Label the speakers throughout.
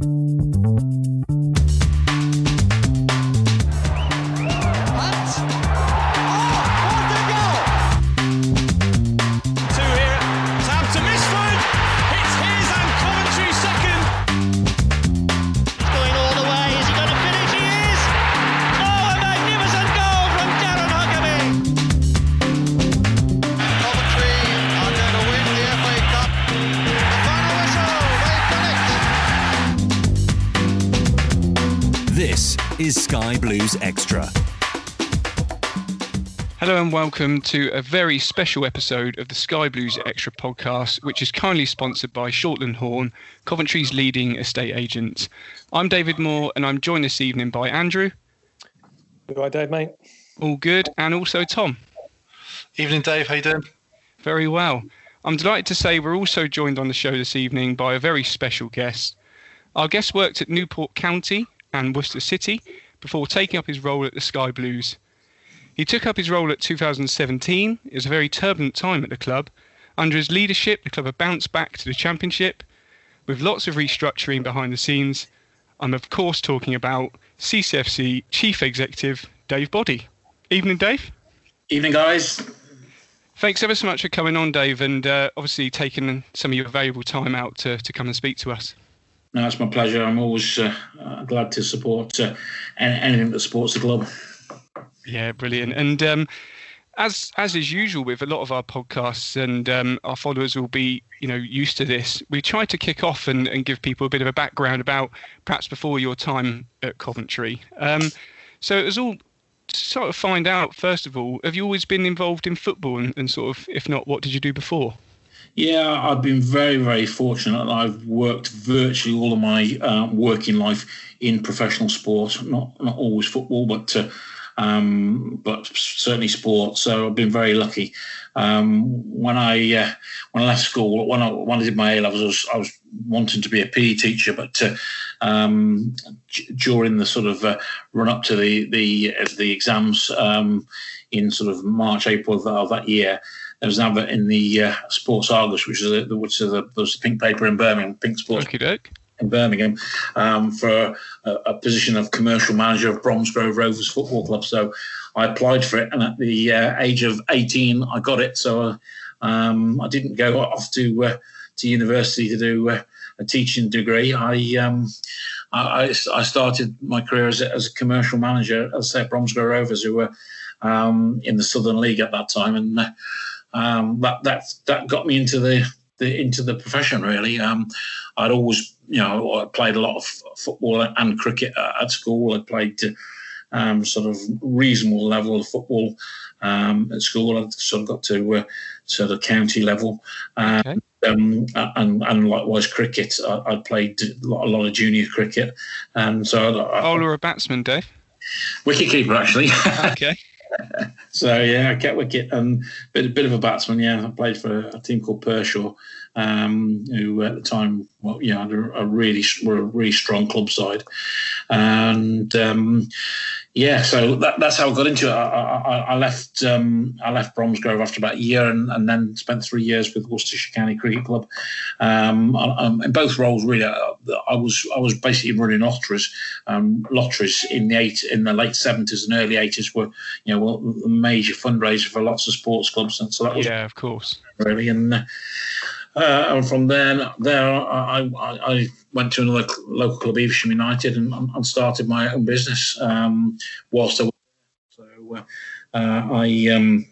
Speaker 1: Música is
Speaker 2: Sky Blues Extra.
Speaker 3: Hello and welcome to a very special episode of the Sky Blues Extra podcast, which is kindly sponsored by Shortland Horn, Coventry's leading estate agent. I'm David Moore and I'm joined this evening by Andrew.
Speaker 4: You right, Dave, mate?
Speaker 3: All good, and also Tom.
Speaker 4: Evening, Dave. How you doing?
Speaker 3: Very well. I'm delighted to say we're also joined on the show this evening by a very special guest. Our guest worked at Newport County and Worcester City before taking up his role at the Sky Blues. He took up his role at 2017. It was a very turbulent time at the club. Under his leadership, the club have bounced back to the Championship with lots of restructuring behind the scenes. I'm, of course, talking about CCFC Chief Executive Dave Boddy. Evening, Dave.
Speaker 5: Evening, guys.
Speaker 3: Thanks ever so much for coming on, Dave, and uh, obviously taking some of your valuable time out to, to come and speak to us.
Speaker 5: No, it's my pleasure. I'm always uh, glad to support uh, anything that supports the club.
Speaker 3: Yeah, brilliant. And um, as as is usual with a lot of our podcasts, and um, our followers will be you know used to this. We try to kick off and, and give people a bit of a background about perhaps before your time at Coventry. Um, so it was all sort of find out first of all. Have you always been involved in football, and, and sort of if not, what did you do before?
Speaker 5: Yeah, I've been very, very fortunate. I've worked virtually all of my uh, working life in professional sport, not not always football, but uh, um, but certainly sport. So I've been very lucky. Um, when I uh, when I left school, when I when I did my A levels, I was, I was wanting to be a PE teacher, but uh, um, d- during the sort of uh, run up to the the uh, the exams um, in sort of March April of of that year, there was an advert in the uh, Sports Argus, which is a, which is a, was the pink paper in Birmingham, pink sports in Birmingham um, for a, a position of commercial manager of Bromsgrove Rovers Football Club. So I applied for it, and at the uh, age of 18, I got it. So uh, um, I didn't go off to uh, to university to do uh, a teaching degree. I, um, I I I started my career as a, as a commercial manager, as I say, at Bromsgrove Rovers, who were um, in the Southern League at that time, and uh, um, that that that got me into the, the into the profession really. Um, I'd always you know I played a lot of football and cricket at, at school. I played to um, sort of reasonable level of football um, at school. I sort of got to uh, sort of county level. Um,
Speaker 3: Okay.
Speaker 5: um, and, and likewise cricket. I, I played a lot, of junior cricket, and so I, I,
Speaker 3: Bowler or batsman, Dave?
Speaker 5: Wicketkeeper, actually.
Speaker 3: Okay.
Speaker 5: So yeah, I kept wicket and bit a bit of a batsman. Yeah, I played for a team called Pershore, um, who at the time, well, yeah, a, a really were a really strong club side, and um, yeah, so that, that's how I got into it. I, I, I left um, I left Bromsgrove after about a year, and, and then spent three years with Worcestershire County Cricket Club. Um, um, in both roles, really, uh, I was I was basically running lotteries. Um, lotteries in the eight in the late seventies and early eighties were you know a major fundraiser for lots of sports clubs, and so that was
Speaker 3: yeah, of course,
Speaker 5: really and. Uh, and from there, there I, I, I, went to another local club, Evesham United, and, and started my own business um, whilst I was So uh, uh, I um,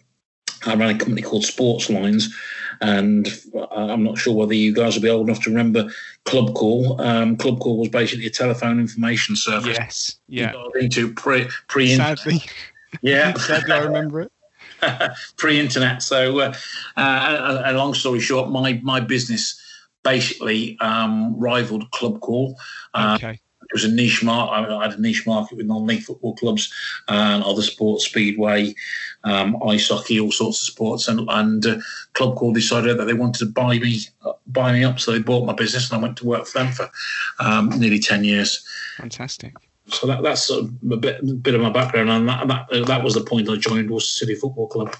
Speaker 5: I ran a company called Sports Lines, and I'm not sure whether you guys will be old enough to remember Club Call. Um, Club Call was basically a telephone information service.
Speaker 3: Yes, yeah.
Speaker 5: Into pre pre
Speaker 3: sadly,
Speaker 5: yeah,
Speaker 3: sadly I remember it.
Speaker 5: pre-internet. So, uh, uh, a, a, long story short, my my business basically um, rivaled Club Call.
Speaker 3: Uh, okay.
Speaker 5: It was a niche market. I had a niche market with non-league football clubs and other sports, speedway, um, ice hockey, all sorts of sports. And, and uh, Club Call decided that they wanted to buy me, uh, buy me up, so they bought my business, and I went to work for them for um, nearly ten years.
Speaker 3: Fantastic
Speaker 5: so that, that's a bit, a bit of my background, and that, that that was the point I joined Worcester City Football Club.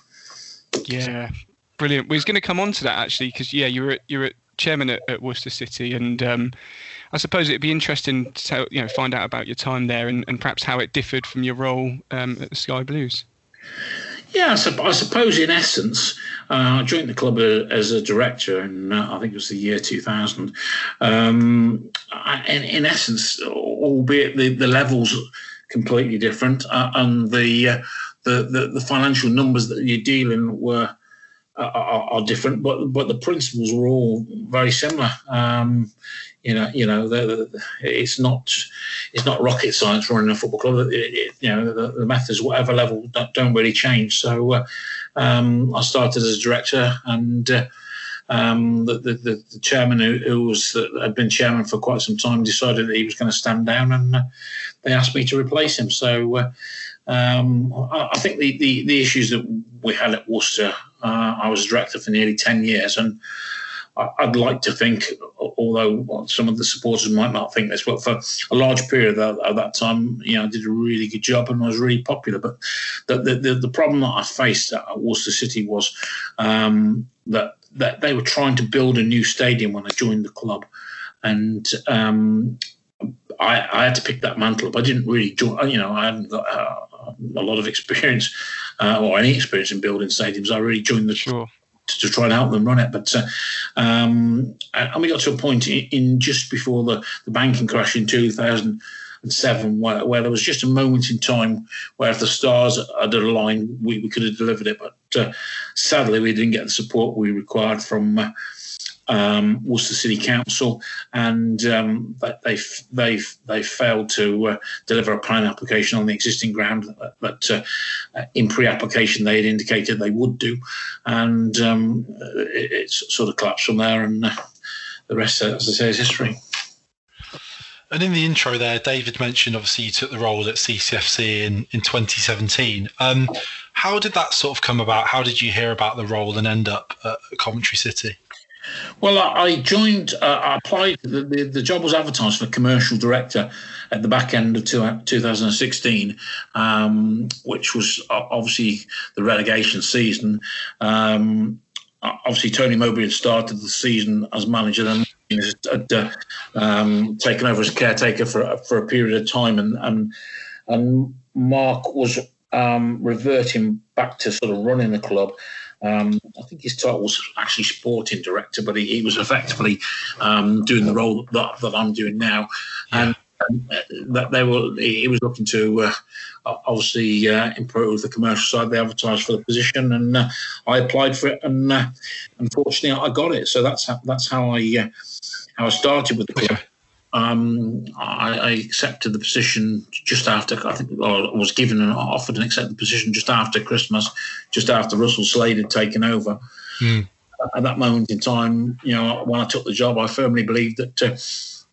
Speaker 3: Yeah, brilliant. We was going to come on to that actually, because yeah, you were you're at chairman at, at, Worcester City, and um, I suppose it'd be interesting to you know find out about your time there and, and perhaps how it differed from your role um, at the Sky Blues.
Speaker 5: Yeah, I, suppose in essence, uh, I joined the club uh, as a director, and uh, I think it was the year 2000. Um, in, in, essence, albeit the, the levels completely different, uh, and the, uh, the, the the financial numbers that you're dealing were are, are, different, but but the principles were all very similar. Um, you know, you know, it's not it's not rocket science running a football club. It, it, you know, the, the, methods, whatever level, don't, don't really change. So uh, um, I started as a director, and uh, um, the, the, the, chairman who, who was uh, had been chairman for quite some time decided that he was going to stand down, and uh, they asked me to replace him. So. Uh, um, I, I think the, the, the issues that we had at Worcester, uh, I was director for nearly 10 years, and I'd like to think, although some of the supporters might not think this, but for a large period of that, time, you know, I did a really good job and I was really popular. But the the, the, the problem that I faced at Worcester City was um, that that they were trying to build a new stadium when I joined the club, and um, I, I, had to pick that mantle up. I didn't really join, you know, I hadn't got uh, a lot of experience uh, or any experience in building stadiums. I really joined the
Speaker 3: sure
Speaker 5: to, to, try and help them run it. But uh, um, and we got to a point in, in, just before the, the banking crash in 2007 where, where there was just a moment in time where if the stars had aligned, we, we could have delivered it. But uh, sadly, we didn't get the support we required from. Uh, um, Worcester City Council, and um, they they they failed to uh, deliver a plan application on the existing ground that, uh, in pre-application they had indicated they would do, and um, it, it's sort of collapsed from there, and uh, the rest, as I say, is history.
Speaker 4: And in the intro there, David mentioned obviously you took the role at CCFC in, in 2017. Um, how did that sort of come about? How did you hear about the role and end up at Coventry City?
Speaker 5: Well, I joined, uh, I applied, the, the, the, job was advertised for commercial director at the back end of two, 2016, um, which was obviously the relegation season. Um, obviously, Tony Mowbray had started the season as manager and had uh, um, taken over as caretaker for, for a period of time. And, and, and Mark was um, reverting back to sort of running the club. Um, I think his title was actually sporting director, but he, he was effectively um, doing the role that, that I'm doing now. And, and uh, that they were, he was looking to uh, obviously uh, improve the commercial side. They advertised for the position, and uh, I applied for it, and uh, unfortunately, I got it. So that's how, that's how I uh, how I started with the club. Um, I, I, accepted the position just after I think I was given and offered and accepted the position just after Christmas, just after Russell Slade had taken over. Mm. At that moment in time, you know, when I took the job, I firmly believed that uh,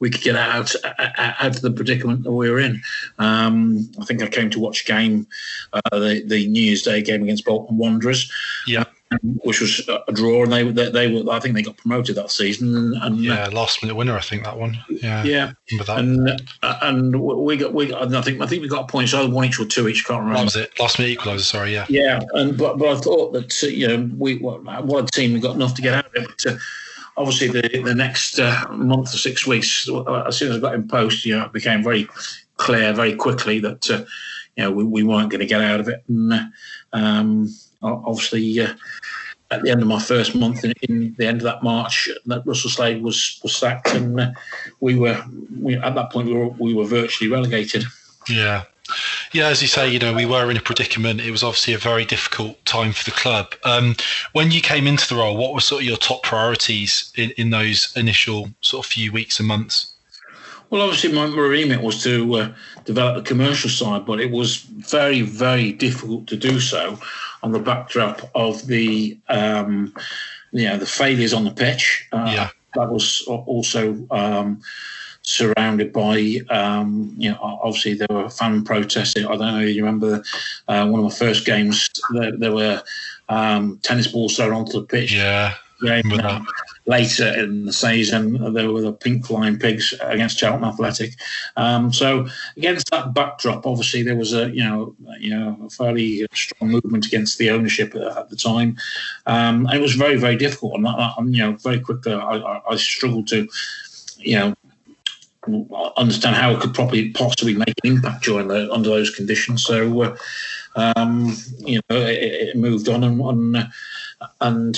Speaker 5: we could get out out of the predicament that we were in. Um, I think I came to watch a game, uh, the, the New Year's Day game against Bolton Wanderers.
Speaker 4: Yeah.
Speaker 5: Which was a draw, and they they, they were I think they got promoted that season. And, and
Speaker 4: yeah, last minute winner, I think that one. Yeah,
Speaker 5: yeah, and and we got we got, I think I think we got points either one each or two each. Can't remember.
Speaker 4: That was it. Last minute equaliser. Sorry, yeah.
Speaker 5: Yeah, and but but I thought that you know we what, what a team we got enough to get out of it. But, uh, obviously, the the next uh, month or six weeks, as soon as I got in post, you know, it became very clear very quickly that uh, you know we, we weren't going to get out of it. And um, obviously, uh, at the end of my first month, in, in, the end of that March, that Russell Slade was was sacked, and uh, we were we, at that point we were we were virtually relegated.
Speaker 4: Yeah. Yeah, as you say, you know, we were in a predicament. It was obviously a very difficult time for the club. Um, when you came into the role, what were sort of your top priorities in, in those initial sort of few weeks and months?
Speaker 5: Well, obviously, my remit was to uh, develop the commercial side, but it was very, very difficult to do so on the backdrop of the, um, you know, the failures on the pitch.
Speaker 4: Uh, yeah.
Speaker 5: That was also um, surrounded by, um, you know, obviously there were fan protesting. I don't know if you remember uh, one of my first games. There, there were um, tennis balls thrown onto the pitch.
Speaker 4: Yeah
Speaker 5: game uh, later in the season. There were the Pink Flying Pigs against Cheltenham Athletic. Um, so against that backdrop, obviously there was a you know you know fairly strong movement against the ownership at the time, um, and it was very very difficult. And, you know very quickly I, I, I struggled to you know understand how it could probably possibly make an impact during the, under those conditions. So, uh, um, you know, it, it, moved on and, and, and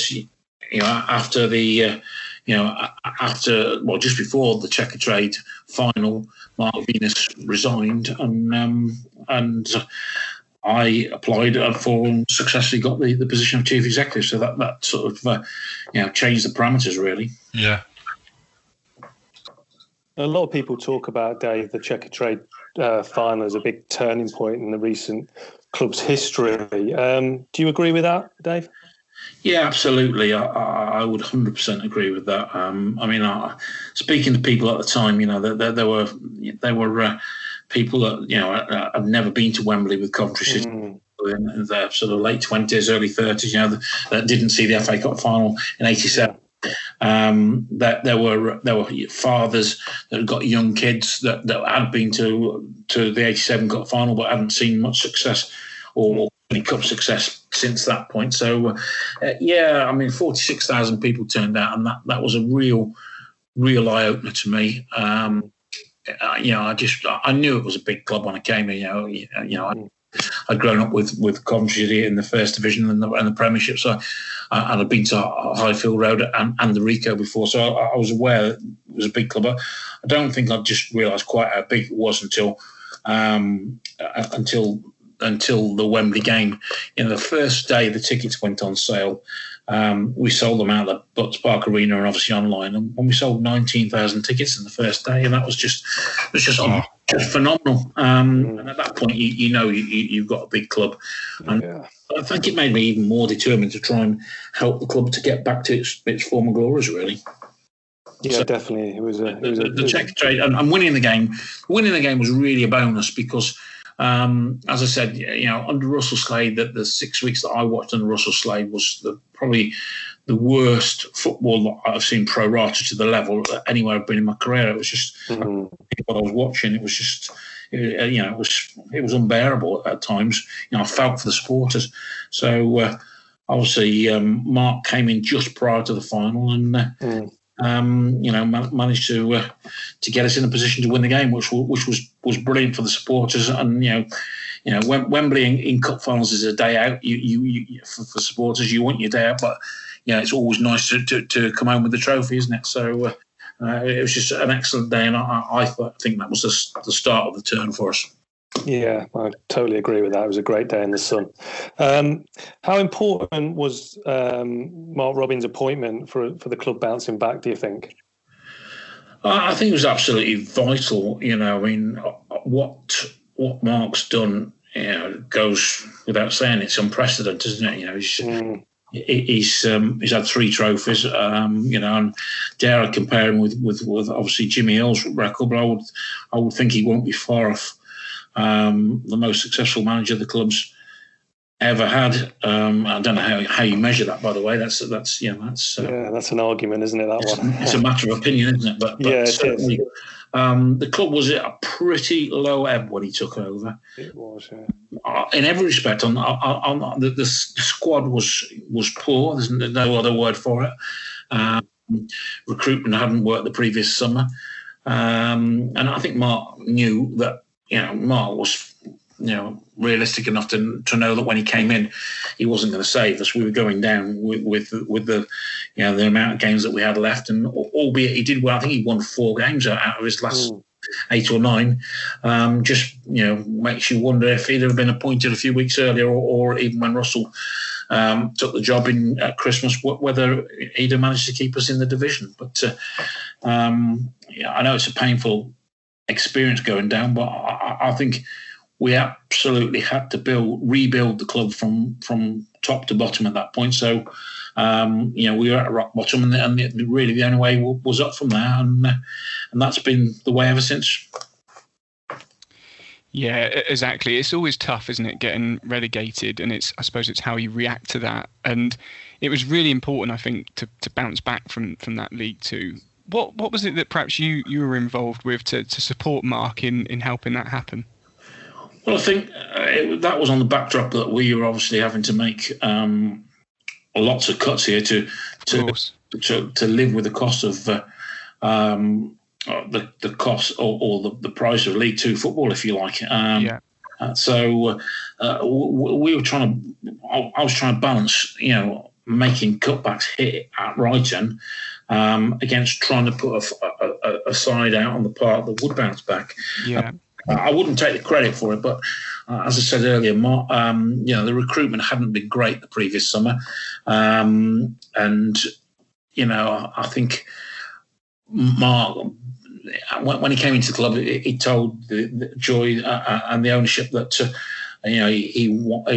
Speaker 5: you know, after the, uh, you know, after well, just before the Checkatrade final, Mark Venus resigned, and um, and I applied for and successfully got the, the position of chief executive. So that that sort of, uh, you know, changed the parameters really.
Speaker 4: Yeah.
Speaker 6: A lot of people talk about Dave the Checkatrade uh, final as a big turning point in the recent club's history. Um, do you agree with that, Dave?
Speaker 5: Yeah, absolutely. I, I would 100% agree with that. Um, I mean, uh, speaking to people at the time, you know, there, there, there were there were uh, people that you know had never been to Wembley with Coventry City. Mm. In their sort of late twenties, early thirties, you know, that didn't see the FA Cup final in '87. Um, that there were there were fathers that had got young kids that, that had been to to the '87 Cup final but hadn't seen much success or Cup success since that point. So, uh, yeah, I mean, 46,000 people turned out, and that, that was a real, real eye opener to me. Um, uh, you know, I just I knew it was a big club when I came here. You know, you, know, I, I'd grown up with with Coventry in the first division and the, and the Premiership, so uh, and I'd been to Highfield Road and, and the Ricoh before, so I, I, was aware it was a big club. I don't think I just realised quite how big it was until um, uh, until until the Wembley game. In the first day the tickets went on sale, um, we sold them out at Butts Park Arena and obviously online, and, we sold nineteen thousand tickets in the first day, and that was just it was just, oh. just phenomenal. Um, and at that point, you, you know you, have got a big club, and yeah. I think it made me even more determined to try and help the club to get back to its, its former glories, really.
Speaker 6: Yeah, so definitely. It was a, it was
Speaker 5: the, the, the Checkatrade and, and winning the game. Winning the game was really a bonus because um, as I said, you know, under Russell Slade, that the six weeks that I watched under Russell Slade was the, probably the worst football that I've seen pro rata to the level anywhere I've been in my career. It was just mm-hmm. what I was watching. It was just, you know, it was it was unbearable at times. You know, I felt for the supporters. So uh, obviously, um, Mark came in just prior to the final, and uh, mm um, you know, managed to uh, to get us in a position to win the game, which which was was brilliant for the supporters. And you know, you know, Wembley in, in cup finals is a day out. You, you, you for, for, supporters, you want your day out, but you know, it's always nice to, to, to come home with the trophy, isn't it? So uh, uh, it was just an excellent day, and I, I think that was the, the start of the turn for us.
Speaker 6: Yeah, I totally agree with that. It was a great day in the sun. Um, how important was um, Mark Robins' appointment for for the club bouncing back? Do you think?
Speaker 5: I think it was absolutely vital. You know, I mean, what what Mark's done, you know, goes without saying. It's unprecedented, isn't it? You know, he's. Mm. He's um, he's had three trophies, um, you know, and dare I compare him with, with, with obviously Jimmy Hill's record, but I would I would think he won't be far off um, the most successful manager the club's ever had. Um, I don't know how, how you measure that, by the way. That's that's you know that's
Speaker 6: uh, yeah, that's an argument, isn't it? That
Speaker 5: it's,
Speaker 6: one.
Speaker 5: it's a matter of opinion, isn't it? But, but
Speaker 6: yeah,
Speaker 5: certainly, um, the club was at a pretty low ebb when he took over.
Speaker 6: It was, yeah.
Speaker 5: Uh, in every respect, on, on, on the, the, squad was was poor. There's no other word for it. Um, recruitment hadn't worked the previous summer, um, and I think Mark knew that. You know, Mark was you know realistic enough to to know that when he came in, he wasn't going to save us. We were going down with with, with the you know the amount of games that we had left, and albeit he did well, I think he won four games out of his last. Mm. Eight or nine, um, just you know, makes you wonder if he'd have been appointed a few weeks earlier, or, or even when Russell um, took the job in at Christmas, whether he'd have managed to keep us in the division. But uh, um, yeah, I know it's a painful experience going down, but I, I think we absolutely had to build rebuild the club from from top to bottom at that point. So um, you know we were at rock bottom, and, and the, really the only way was up from there, and uh, and that's been the way ever since.
Speaker 3: Yeah, exactly. It's always tough, isn't it, getting relegated? And it's I suppose it's how you react to that. And it was really important, I think, to, to bounce back from from that League Two. What what was it that perhaps you, you were involved with to, to support Mark in, in helping that happen?
Speaker 5: Well, I think uh, it, that was on the backdrop that we were obviously having to make um, lots of cuts here to to, to, to live with the cost of uh, um, uh, the the cost or, or, the, the price of League Two football, if you like. Um, yeah. Uh, so uh, we were trying to. I was trying to balance, you know, making cutbacks hit at Brighton um, against trying to put a, a, a, side out on the part that would bounce back.
Speaker 3: Yeah.
Speaker 5: I wouldn't take the credit for it, but uh, as I said earlier, um, you know, the recruitment hadn't been great the previous summer, um, and you know, I think Mark. When he came into the club, he told the, the Joy uh, uh, and the ownership that uh, you know he, he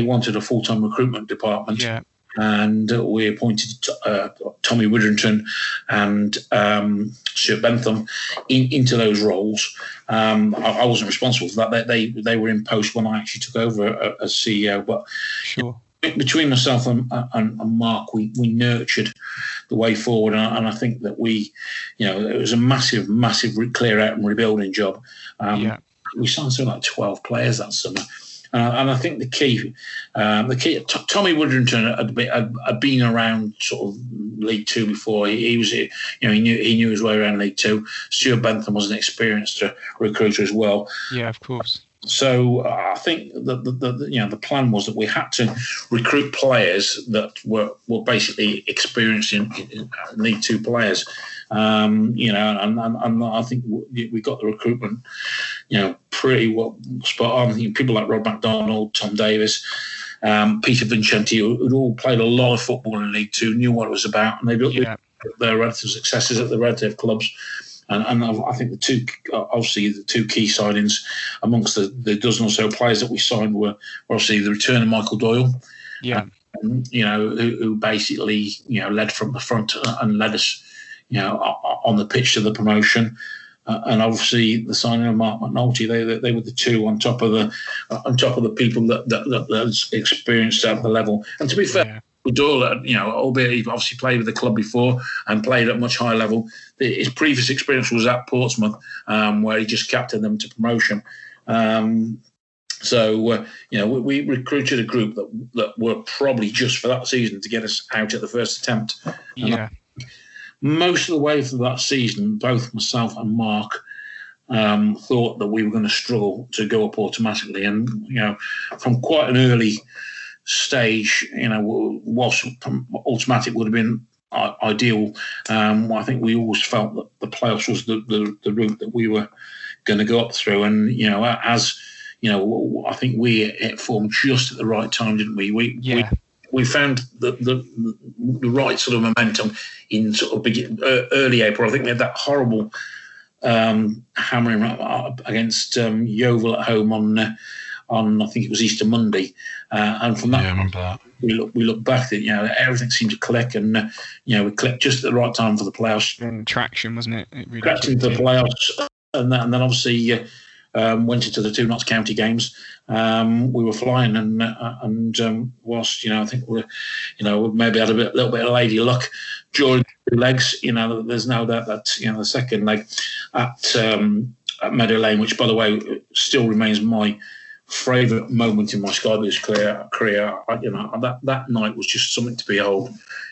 Speaker 5: wanted a full time recruitment department.
Speaker 3: Yeah
Speaker 5: and we appointed uh, Tommy Widdrington and um, Stuart Bentham in, into those roles. Um, I, I, wasn't responsible for that; they, they, they were in post when I actually took over as CEO. But
Speaker 3: sure.
Speaker 5: between myself and, and, and, Mark, we, we nurtured the way forward, and, and, I think that we, you know, it was a massive, massive clear out and rebuilding job. Um,
Speaker 3: yeah.
Speaker 5: We signed something like twelve players that summer. Uh, and I think the key, um, the key, T- Tommy Widdrington had, had, had, been around sort of League Two before. He, he, was, you know, he knew he knew his way around League Two. Stuart Bentham was an experienced recruiter as well.
Speaker 3: Yeah, of course.
Speaker 5: So uh, I think that the, the, you know the plan was that we had to recruit players that were were basically experienced in, in League Two players. Um, you know, and, and, and, I think we got the recruitment, you know, pretty well spot on. You know, people like Rod McDonald, Tom Davies, um, Peter Vincenti, who'd all played a lot of football in League Two, knew what it was about, and they built yeah. their relative successes at the relative clubs. And, and, I think the two, obviously, the two key signings amongst the, the dozen or so players that we signed were obviously the return of Michael Doyle.
Speaker 3: Yeah.
Speaker 5: you know, who, who, basically, you know, led from the front and led us you know, on the pitch to the promotion. Uh, and obviously the signing of Marc McNulty, they, they, they were the two on top of the uh, on top of the people that that, that, that experienced at the level. And to be fair, yeah. Doyle, you know, albeit he obviously played with the club before and played at much higher level, his previous experience was at Portsmouth, um, where he just captained them to promotion. Um, so uh, you know, we, we, recruited a group that that were probably just for that season to get us out at the first attempt.
Speaker 3: yeah
Speaker 5: most of the way through that season, both myself and Mark um, thought that we were going to struggle to go up automatically. And, you know, from quite an early stage, you know, whilst automatic would have been ideal, um, I think we always felt that the playoffs was the, the, the route that we were going to go up through. And, you know, as, you know, I think we it formed just at the right time, didn't we? We,
Speaker 3: yeah.
Speaker 5: we we found the, the, the right sort of momentum in sort of begin, uh, early April. I think we had that horrible um, hammering against um, Yeovil at home on uh, on I think it was Easter Monday, uh, and from that,
Speaker 4: yeah, I remember that.
Speaker 5: We look we look back at you know everything seemed to click, and uh, you know we clicked just at the right time for the playoffs.
Speaker 3: And traction, wasn't it? it
Speaker 5: really traction to the playoffs, and, that, and then obviously. Um, went into the two Notts County games, um, we were flying, and uh, and um, whilst you know I think we, you know, maybe had a bit, little bit of lady luck during the legs. You know, there's no doubt that you know the second leg at, um, at Meadow Lane, which by the way still remains my favourite moment in my Sky Blues career. career you know, that that night was just something to behold.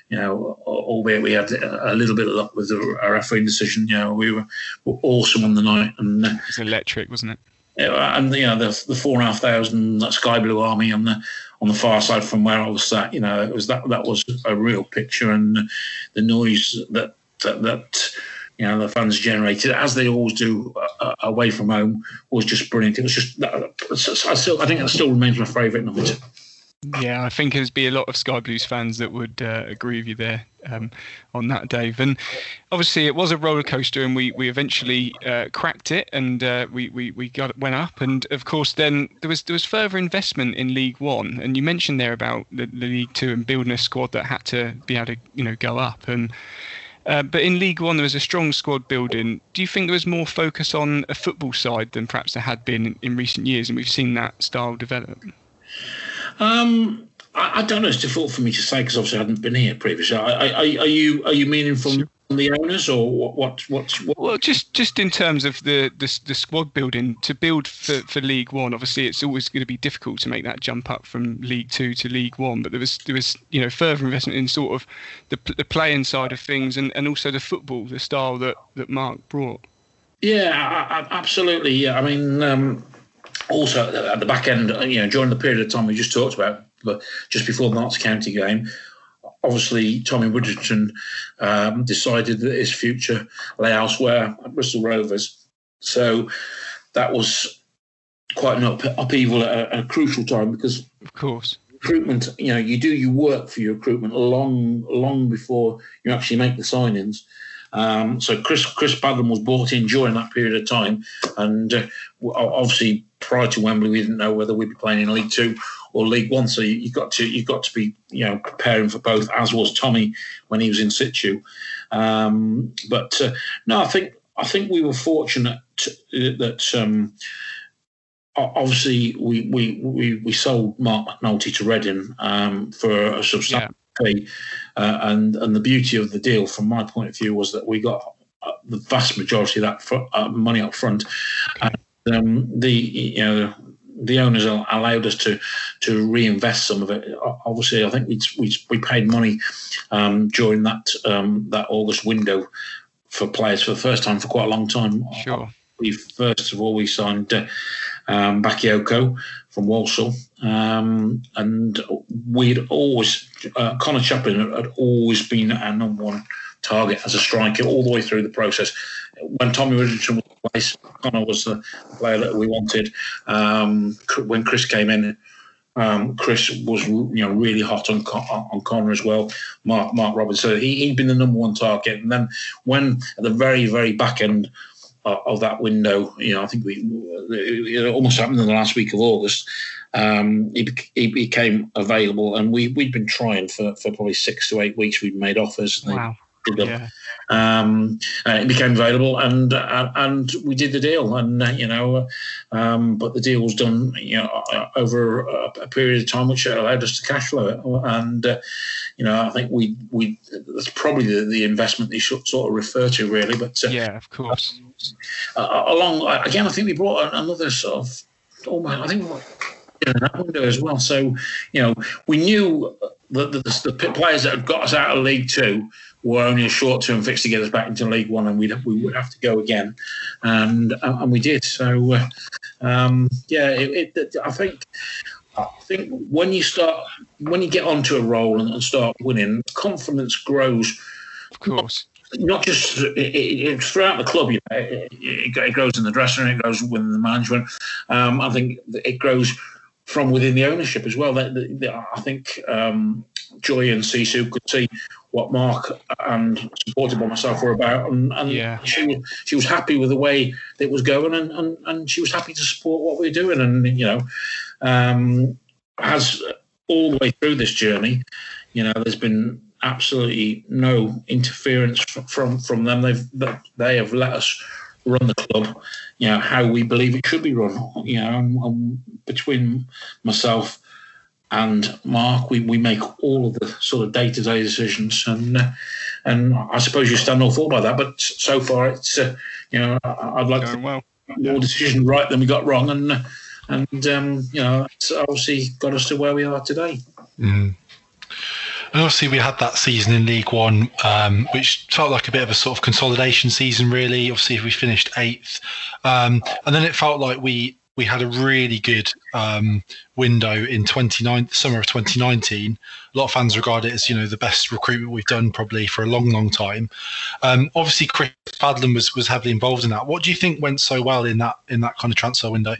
Speaker 5: You know, albeit we had a little bit of luck with the refereeing decision. You know, we were, were awesome on the night, and uh,
Speaker 3: it was electric, wasn't it?
Speaker 5: and you know the the four and a half thousand Sky Blue Army on the on the far side from where I was sat. You know, it was that that was a real picture, and the noise that that, that you know the fans generated, as they always do uh, away from home, was just brilliant. It was just I still I think it still remains my favourite number.
Speaker 3: Yeah, I think there'd be a lot of Sky Blues fans that would uh, agree with you there um, on that, Dave. And obviously, it was a roller coaster, and we we eventually uh, cracked it, and uh, we we we got went up. And of course, then there was there was further investment in League One, and you mentioned there about the, the League Two and building a squad that had to be able to you know go up and. Uh, but in League One, there was a strong squad building. Do you think there was more focus on a football side than perhaps there had been in, in recent years, and we've seen that style develop?
Speaker 5: Um, I, I, don't know. It's difficult for me to say because obviously I hadn't been here previously. I, I, are you are you meaning from the owners or what? What? What's what?
Speaker 3: Well, just just in terms of the, the the squad building to build for, for League One. Obviously, it's always going to be difficult to make that jump up from League Two to League One. But there was there was you know further investment in sort of the the playing side of things and, and also the football, the style that that Mark brought.
Speaker 5: Yeah, absolutely. Yeah, I mean. Um, also at the back end, you know, during the period of time we just talked about, but just before the Notts County game, obviously Tommy Widdrington um, decided that his future lay elsewhere at Bristol Rovers. So that was quite an up, upheaval at a, a, crucial time because,
Speaker 3: of course,
Speaker 5: recruitment. You know, you do your work for your recruitment long, long before you actually make the signings. Um, so Chris Chris Badlan was brought in during that period of time, and uh, obviously prior to Wembley, we didn't know whether we'd be playing in League Two or League One. So you, have got to you've got to be you know preparing for both, as was Tommy when he was in situ. Um, but uh, no, I think I think we were fortunate to, that. Um, obviously, we, we we we sold Marc McNulty to Reading um, for a substantial yeah. fee, uh, and and the beauty of the deal, from my point of view, was that we got uh, the vast majority of that fr- uh, money up front. Okay um, the you know the owners allowed us to to reinvest some of it. Obviously, I think we we, paid money um, during that um, that August window for players for the first time for quite a long time.
Speaker 3: Sure.
Speaker 5: We first of all we signed uh, um, Bakayoko from Walsall, um, and we'd always uh, Conor Chaplin had always been our number one target as a striker all the way through the process. When Tommy Richardson was in place, Conor was the player that we wanted. Um, when Chris came in, um, Chris was you know really hot on on Conor as well. Mark Mark Robins, so he he'd been the number one target. And then when at the very very back end of that window, you know, I think we it almost happened in the last week of August. Um, he, he became available, and we we'd been trying for, for probably six to eight weeks. We'd made offers.
Speaker 3: Wow.
Speaker 5: Yeah. Um, uh, it became available, and uh, and we did the deal, and uh, you know, um, but the deal was done, you know, uh, over a, a, period of time which allowed us to cash flow it, and uh, you know, I think we we that's probably the, the investment they should sort of refer to really, but
Speaker 3: uh, yeah, of course.
Speaker 5: along again, I think we brought another sort of, oh my, I think in that window as well. So, you know, we knew that the, the, the, players that had got us out of League Two were only a short-term fix to get us back into League One, and we we would have to go again, and uh, and we did. So, uh, um, yeah, it, it, I think. I think when you start, when you get onto a roll and, and start winning, confidence grows.
Speaker 3: Of course
Speaker 5: not just it, it, throughout the club. You know, it, it, grows in the dressing room, it grows within the management. Um, I think it grows from within the ownership as well. That I think um, Joy and Sisu could see what Mark and supported by myself were about, and, and
Speaker 3: yeah.
Speaker 5: she she was happy with the way it was going, and, and, and she was happy to support what we are doing, and you know, um, has all the way through this journey, you know, there's been absolutely no interference from from them. They've they have let us run the club, you know, how we believe it should be run. You know, and, and between myself and Mark, we, we make all of the sort of day to day decisions, and uh, and I suppose you stand or fall by that. But so far, it's uh, you know, I'd like
Speaker 3: Going
Speaker 5: to
Speaker 3: well.
Speaker 5: more decision right than we got wrong, and and um, you know, it's obviously got us to where we are today.
Speaker 4: Mm. And obviously, we had that season in League One, um, which felt like a bit of a sort of consolidation season, really. Obviously, we finished eighth, um, and then it felt like we we had a really good um, window in 29 summer of 2019. A lot of fans regard it as you know the best recruitment we've done probably for a long, long time. Um, obviously, Chris Badlan was was heavily involved in that. What do you think went so well in that in that kind of transfer window?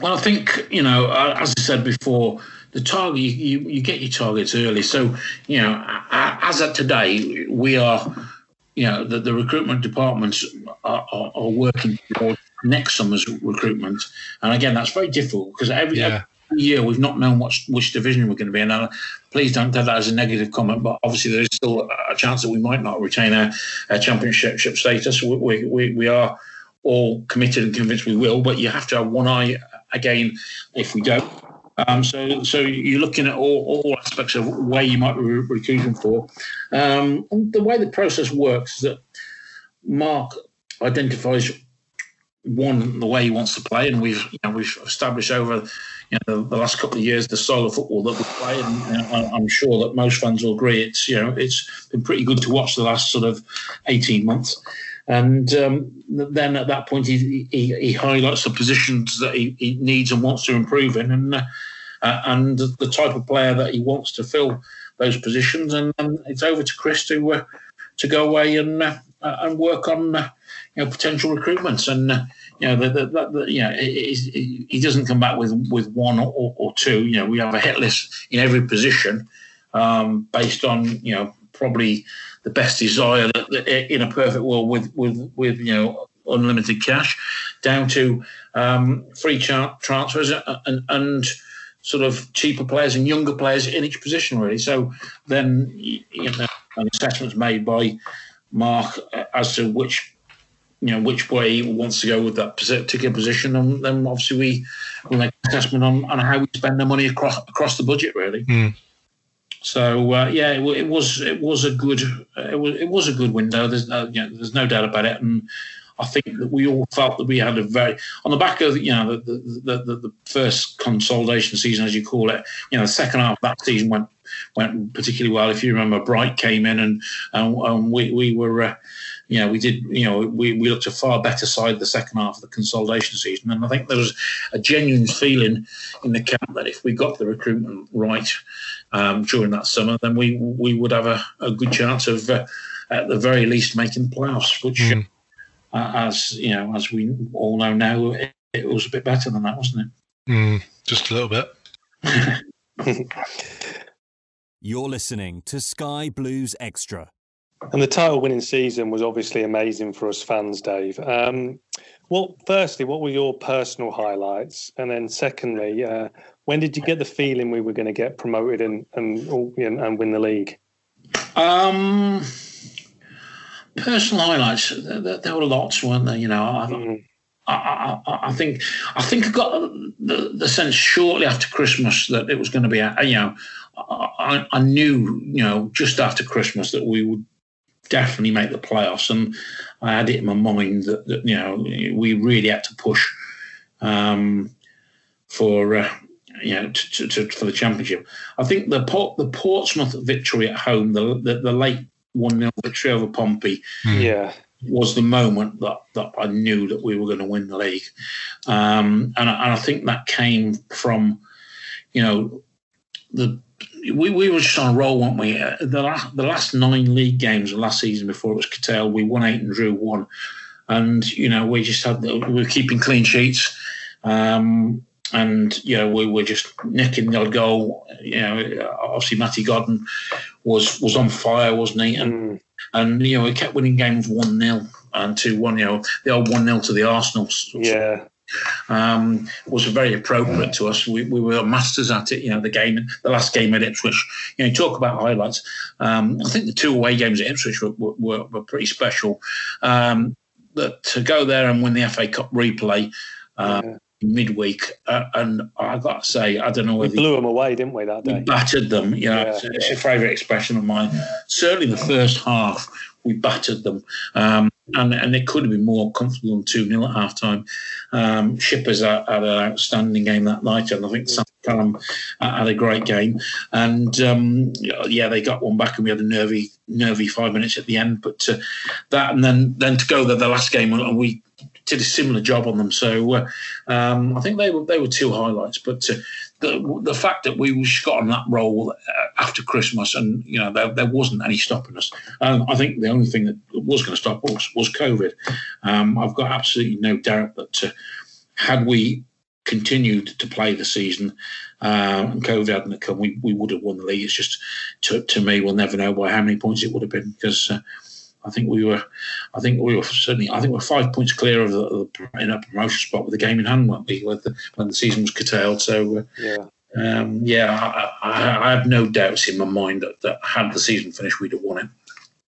Speaker 5: Well, I think you know, uh, as I said before, the target you, you, get your targets early. So you know, as of today, we are, you know, the, the recruitment departments are, are, are working towards next summer's recruitment. And again, that's very difficult because every,
Speaker 4: Yeah.
Speaker 5: every year we've not known which which division we're going to be in. And please don't take that as a negative comment, but obviously there is still a chance that we might not retain our, our championship status. We, we, we, we are all committed and convinced we will, but you have to have one eye again if we don't. Um, so, so you're looking at all, all aspects of where you might be re- recruiting for. Um, and the way the process works is that Mark identifies one the way he wants to play, and we've you know, we've established over you know the, the last couple of years the style of football that we play, and you know, I'm sure that most fans will agree. It's you know it's been pretty good to watch the last sort of 18 months. And um, then at that point, he, he, he highlights the positions that he, he needs and wants to improve in, and uh, uh, and the type of player that he wants to fill those positions. And, and it's over to Chris to uh, to go away and uh, and work on uh, you know potential recruitments. And uh, you know the, the, the, you know he doesn't come back with with one or, or two. You know we have a hit list in every position um, based on you know probably the best desire that, that in a perfect world with with with you know unlimited cash down to um, free tra- transfers and, and sort of cheaper players and younger players in each position really so then you know an assessment's made by mark as to which you know which way he wants to go with that particular position and then obviously we we make an assessment on, on how we spend the money across across the budget really
Speaker 4: Mm.
Speaker 5: so uh, yeah, it, it was it was a good it was it was a good window. There's no you know, there's no doubt about it, and I think that we all felt that we had a very on the back of you know the the, the, the first consolidation season as you call it. You know, the second half of that season went went particularly well. If you remember, Bright came in and and, and we we were. Uh, you know, we did. You know, we, we looked a far better side the second half of the consolidation season, and I think there was a genuine feeling in the camp that if we got the recruitment right um, during that summer, then we we would have a, a good chance of, uh, at the very least, making the playoffs. Which, uh, as you know, as we all know now, it, it was a bit better than that, wasn't it?
Speaker 4: Mm, just a little bit.
Speaker 2: You're listening to Sky Blues Extra.
Speaker 6: And the title winning season was obviously amazing for us fans, Dave. Um, what, firstly, what were your personal highlights? And then, secondly, uh, when did you get the feeling we were going to get promoted and and, and and win the league?
Speaker 5: Um, personal highlights. There, there- were lots, weren't there? You know, I, I, I, I think I think I got the, the sense shortly after Christmas that it was going to be. A, you know, I, I knew you know just after Christmas that we would definitely make the playoffs, and I had it in my mind that, that you know we really had to push um, for. Uh, you know, to, to, to, for the championship. I think the Port, the Portsmouth victory at home, the the, the late one 0 victory over Pompey,
Speaker 6: Yeah.
Speaker 5: was the moment that, that I knew that we were going to win the league. Um, and, I, and I think that came from, you know, the we, we were just on a roll, weren't we? Uh, The last, the last nine league games of last season before it was curtailed, we won eight and drew one. And, you know, we just had, we were keeping clean sheets. Um, and, you know, we were just nicking the odd goal. You know, obviously Matty Godden was was on fire, wasn't he? And and you know, we kept winning games one 0 and two one. You know, the old one 0 to the Arsenal.
Speaker 6: Yeah.
Speaker 5: Um, was very appropriate to us. We, we were masters at it. You know, the game, the last game at Ipswich. You know, talk about highlights. Um, I think the two away games at Ipswich were, were, were pretty special. Um, that to go there and win the FA Cup replay uh, yeah. midweek, uh, and I got to say, I don't know
Speaker 6: whether
Speaker 5: we
Speaker 6: blew them away, didn't we that day? We
Speaker 5: battered them. You know, yeah. it's, it's, a favourite expression of mine. Certainly, the first half we battered them. Um, and, and it could have been more comfortable than 2 0 at half time. Um, Shippers had, had, an outstanding game that night, and I think Sam McCallum had a great game. And um, yeah, they got one back, and we had a nervy, nervy five minutes at the end. But uh, that, and then then to go there the last game, and we did a similar job on them. So uh, um, I think they were they were two highlights. But uh, the the fact that we got on that roll uh, after Christmas, and you know there, there wasn't any stopping us. Um, I think the only thing that was going to stop us was COVID. Um, I've got absolutely no doubt that uh, had we continued to play the season uh, and COVID hadn't come, we, we would have won the league. It's just to, to me, we'll never know by how many points it would have been because. Uh, I think we were, I think we were certainly, I think we're five points clear of the, the in a promotion spot with the game in hand, weren't we, when the, when the season was curtailed. So, uh,
Speaker 6: yeah,
Speaker 5: um, yeah, I, I, I, have no doubts in my mind that, that had the season finished, we'd have won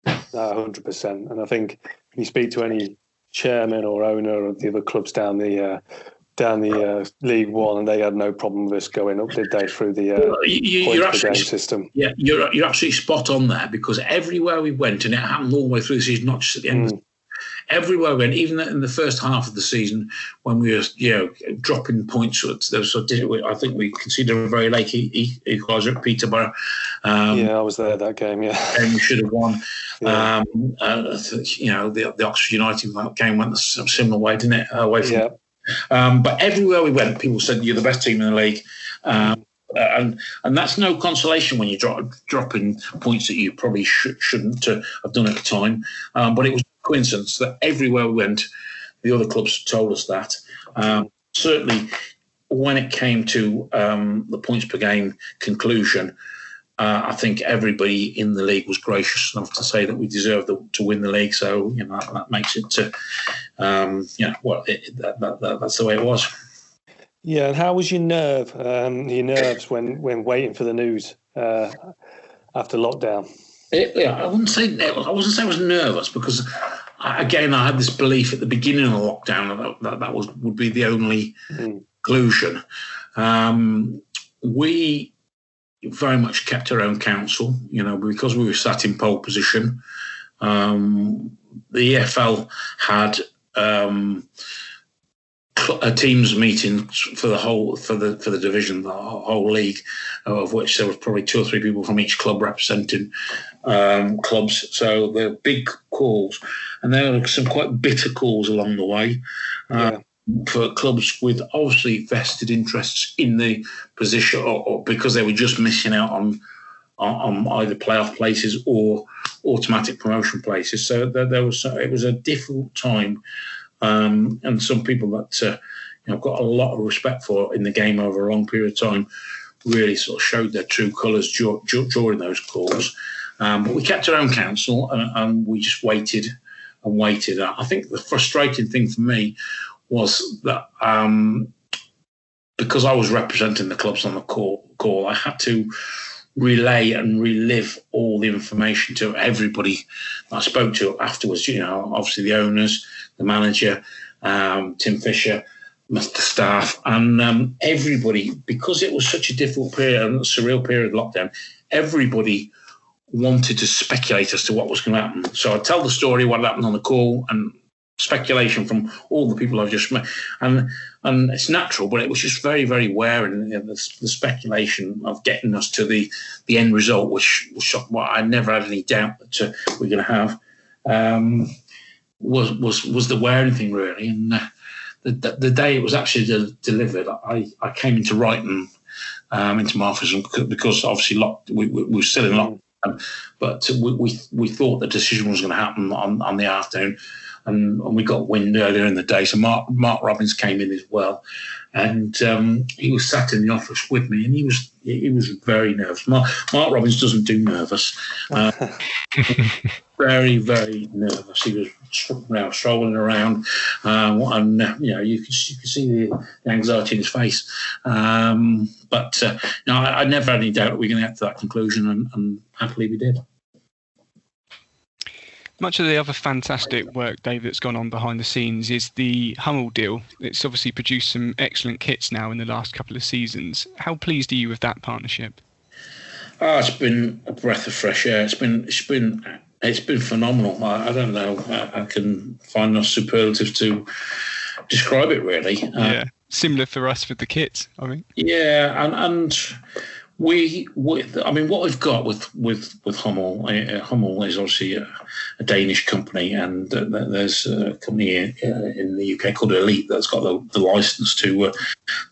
Speaker 5: it.
Speaker 6: hundred percent. And I think when you speak to any chairman or owner of the other clubs down the uh, down the uh, League One, and they had no problem with us going up, did they, through the uh, you, are game system?
Speaker 5: Yeah, you're you're absolutely spot on there because everywhere we went, and it happened all the way through the season, not just at the end. Mm. Everywhere we went, even in the first half of the season, when we were, you know, dropping points, there was, I think we conceded a very late equaliser at Peterborough.
Speaker 6: Um, yeah, I was there that game. Yeah,
Speaker 5: and we should have won. Yeah. Um, uh, you know, the, the Oxford United game went a similar way, didn't it? Away from
Speaker 6: yeah.
Speaker 5: Um, but everywhere we went, people said you're the best team in the league. Um, and and that's no consolation when you're drop, dropping points that you probably sh- shouldn't have done at the time. Um, but it was coincidence that everywhere we went, the other clubs told us that. Um, certainly, when it came to um, the points per game conclusion, uh, I think everybody in the league was gracious enough to say that we deserved the, to win the league. So you know that, that makes it, to, um, you know, well, it, that, that, that's the way it was.
Speaker 6: Yeah, and how was your nerve, um, your nerves when when waiting for the news uh, after lockdown?
Speaker 5: It, yeah, I wouldn't say I wasn't say I was nervous because again I had this belief at the beginning of the lockdown that that, that was would be the only mm. conclusion. Um, we very much kept her own counsel, you know, because we were sat in pole position. Um, the EFL had um, a teams meeting for the whole for the for the division, the whole league, of which there was probably two or three people from each club representing um, clubs. So they're big calls, and there were some quite bitter calls along the way. Uh, for clubs with obviously vested interests in the position, or, or because they were just missing out on, on, on either playoff places or automatic promotion places. So there, there was it was a difficult time, um, and some people that uh, you know got a lot of respect for in the game over a long period of time really sort of showed their true colours during those calls. Um, but we kept our own counsel and, and we just waited and waited. I think the frustrating thing for me was that um, because I was representing the clubs on the call, call, I had to relay and relive all the information to everybody I spoke to afterwards. You know, obviously the owners, the manager, um, Tim Fisher, the staff, and um, everybody, because it was such a difficult period and surreal period of lockdown, everybody wanted to speculate as to what was going to happen. So I tell the story, what happened on the call, and speculation from all the people I've just met, and and it's natural, but it was just very very wearing the, the, speculation of getting us to the the end result, which was what I never had any doubt that uh, we're going to have. Um, was was was the wearing thing really, and uh, the, the, the day it was actually de- delivered, I I came into Ryton, um, into my office because obviously locked, we, we, we were still in lockdown, but we, we we thought the decision was going to happen on on the afternoon and, and we got wind earlier in the day. So Mark Mark Robins came in as well, and um, he was sat in the office with me, and he was he was very nervous. Mark, Mark Robins doesn't do nervous. Uh, very very nervous. He was now strolling around, um, and uh, you know you could you could see the, the anxiety in his face. Um, but uh, you know, I, I, never had any doubt we are going to get to that conclusion, and, and happily we did.
Speaker 3: Much of the other fantastic work, Dave, that's gone on behind the scenes is the Hummel deal. It's obviously produced some excellent kits now in the last couple of seasons. How pleased are you with that partnership?
Speaker 5: Oh, it's been a breath of fresh air. It's been it's been it's been phenomenal. I, I don't know. I, I, can find no superlative to describe it really.
Speaker 3: Uh, yeah, similar for us with the kits. I mean.
Speaker 5: Yeah, and and we, we, I mean, what we've got with with with Hummel, uh, Hummel is obviously a, a Danish company, and uh, there's a company in, uh, in, the UK called Elite that's got the, the license to uh,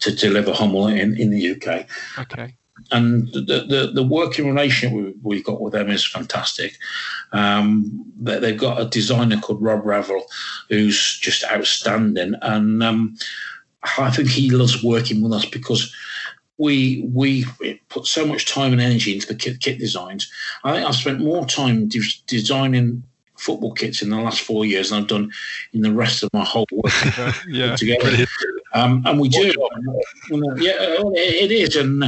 Speaker 5: to deliver Hummel in, in the UK.
Speaker 3: Okay.
Speaker 5: And the, the, the working relationship we, have got with them is fantastic. Um, they've got a designer called Rob Revel, who's just outstanding, and um, I think he loves working with us because we we put so much time and energy into the kit, kit designs. I think I've spent more time de- designing football kits in the last four years than I've done in the rest of my whole work
Speaker 3: yeah,
Speaker 5: together. Um, and we do, yeah, it is, and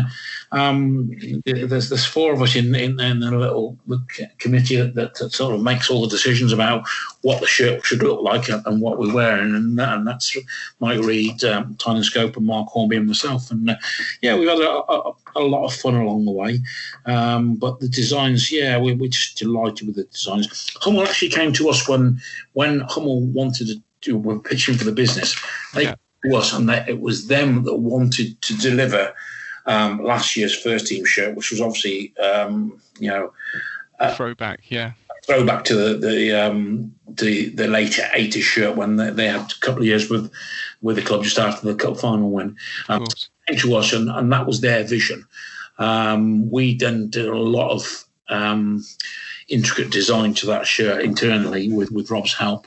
Speaker 5: um, there's there's four of us in in, in a little committee that, that, sort of makes all the decisions about what the shirt should look like and, what we're wearing, and, and that's Mike Reed, um, Tynan Scope, and Mark Hornby and myself, and uh, yeah, we've had a, a, a, lot of fun along the way. Um, but the designs, yeah, we, we're just delighted with the designs. Hummel actually came to us when when Hummel wanted to do were pitching for the business. They yeah. Was and they, it was them that wanted to deliver um, last year's first team shirt, which was obviously um, you know
Speaker 3: uh, throwback, yeah,
Speaker 5: throwback to the the um, the, the later '80s shirt when they, they, had a couple of years with with the club just after the cup final win. Um, us, and, and that was their vision. Um, we then did a lot of um, intricate design to that shirt internally with, with Rob's help.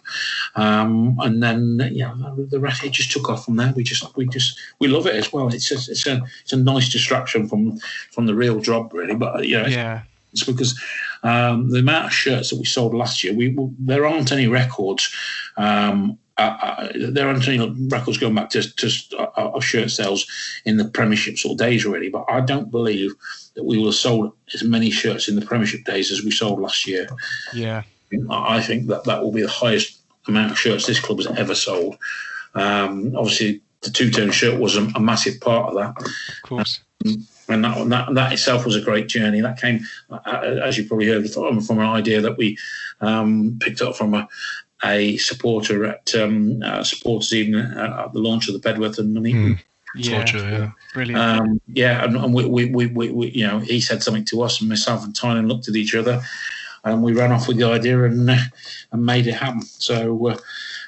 Speaker 5: Um, and then yeah, the rest it just took off from there. We just we just we love it as well. It's just, it's a it's a nice distraction from from the real job really. But you know,
Speaker 3: yeah,
Speaker 5: it's because um, the amount of shirts that we sold last year, we there aren't any records. Um, uh, uh, there aren't any records going back to, to uh, shirt sales in the Premiership sort of days already, but I don't believe that we will have sold as many shirts in the Premiership days as we sold last year.
Speaker 3: Yeah,
Speaker 5: I think that that will be the highest amount of shirts this club has ever sold. Um, obviously, the two-tone shirt was a, a, massive part of that.
Speaker 3: Of course.
Speaker 5: Um, and that, that, that itself was a great journey. That came, uh, as you probably heard, from, from an idea that we um, picked up from a, a supporter at um, uh, supporters evening uh, at the launch of the Bedworth and
Speaker 3: Nuneaton. Mm. Yeah, yeah, brilliant.
Speaker 5: Um, yeah, and, and we, we, we, we, we, you know, he said something to us, and myself and Tynan looked at each other, and we ran off with the idea and uh, and made it happen. So, uh,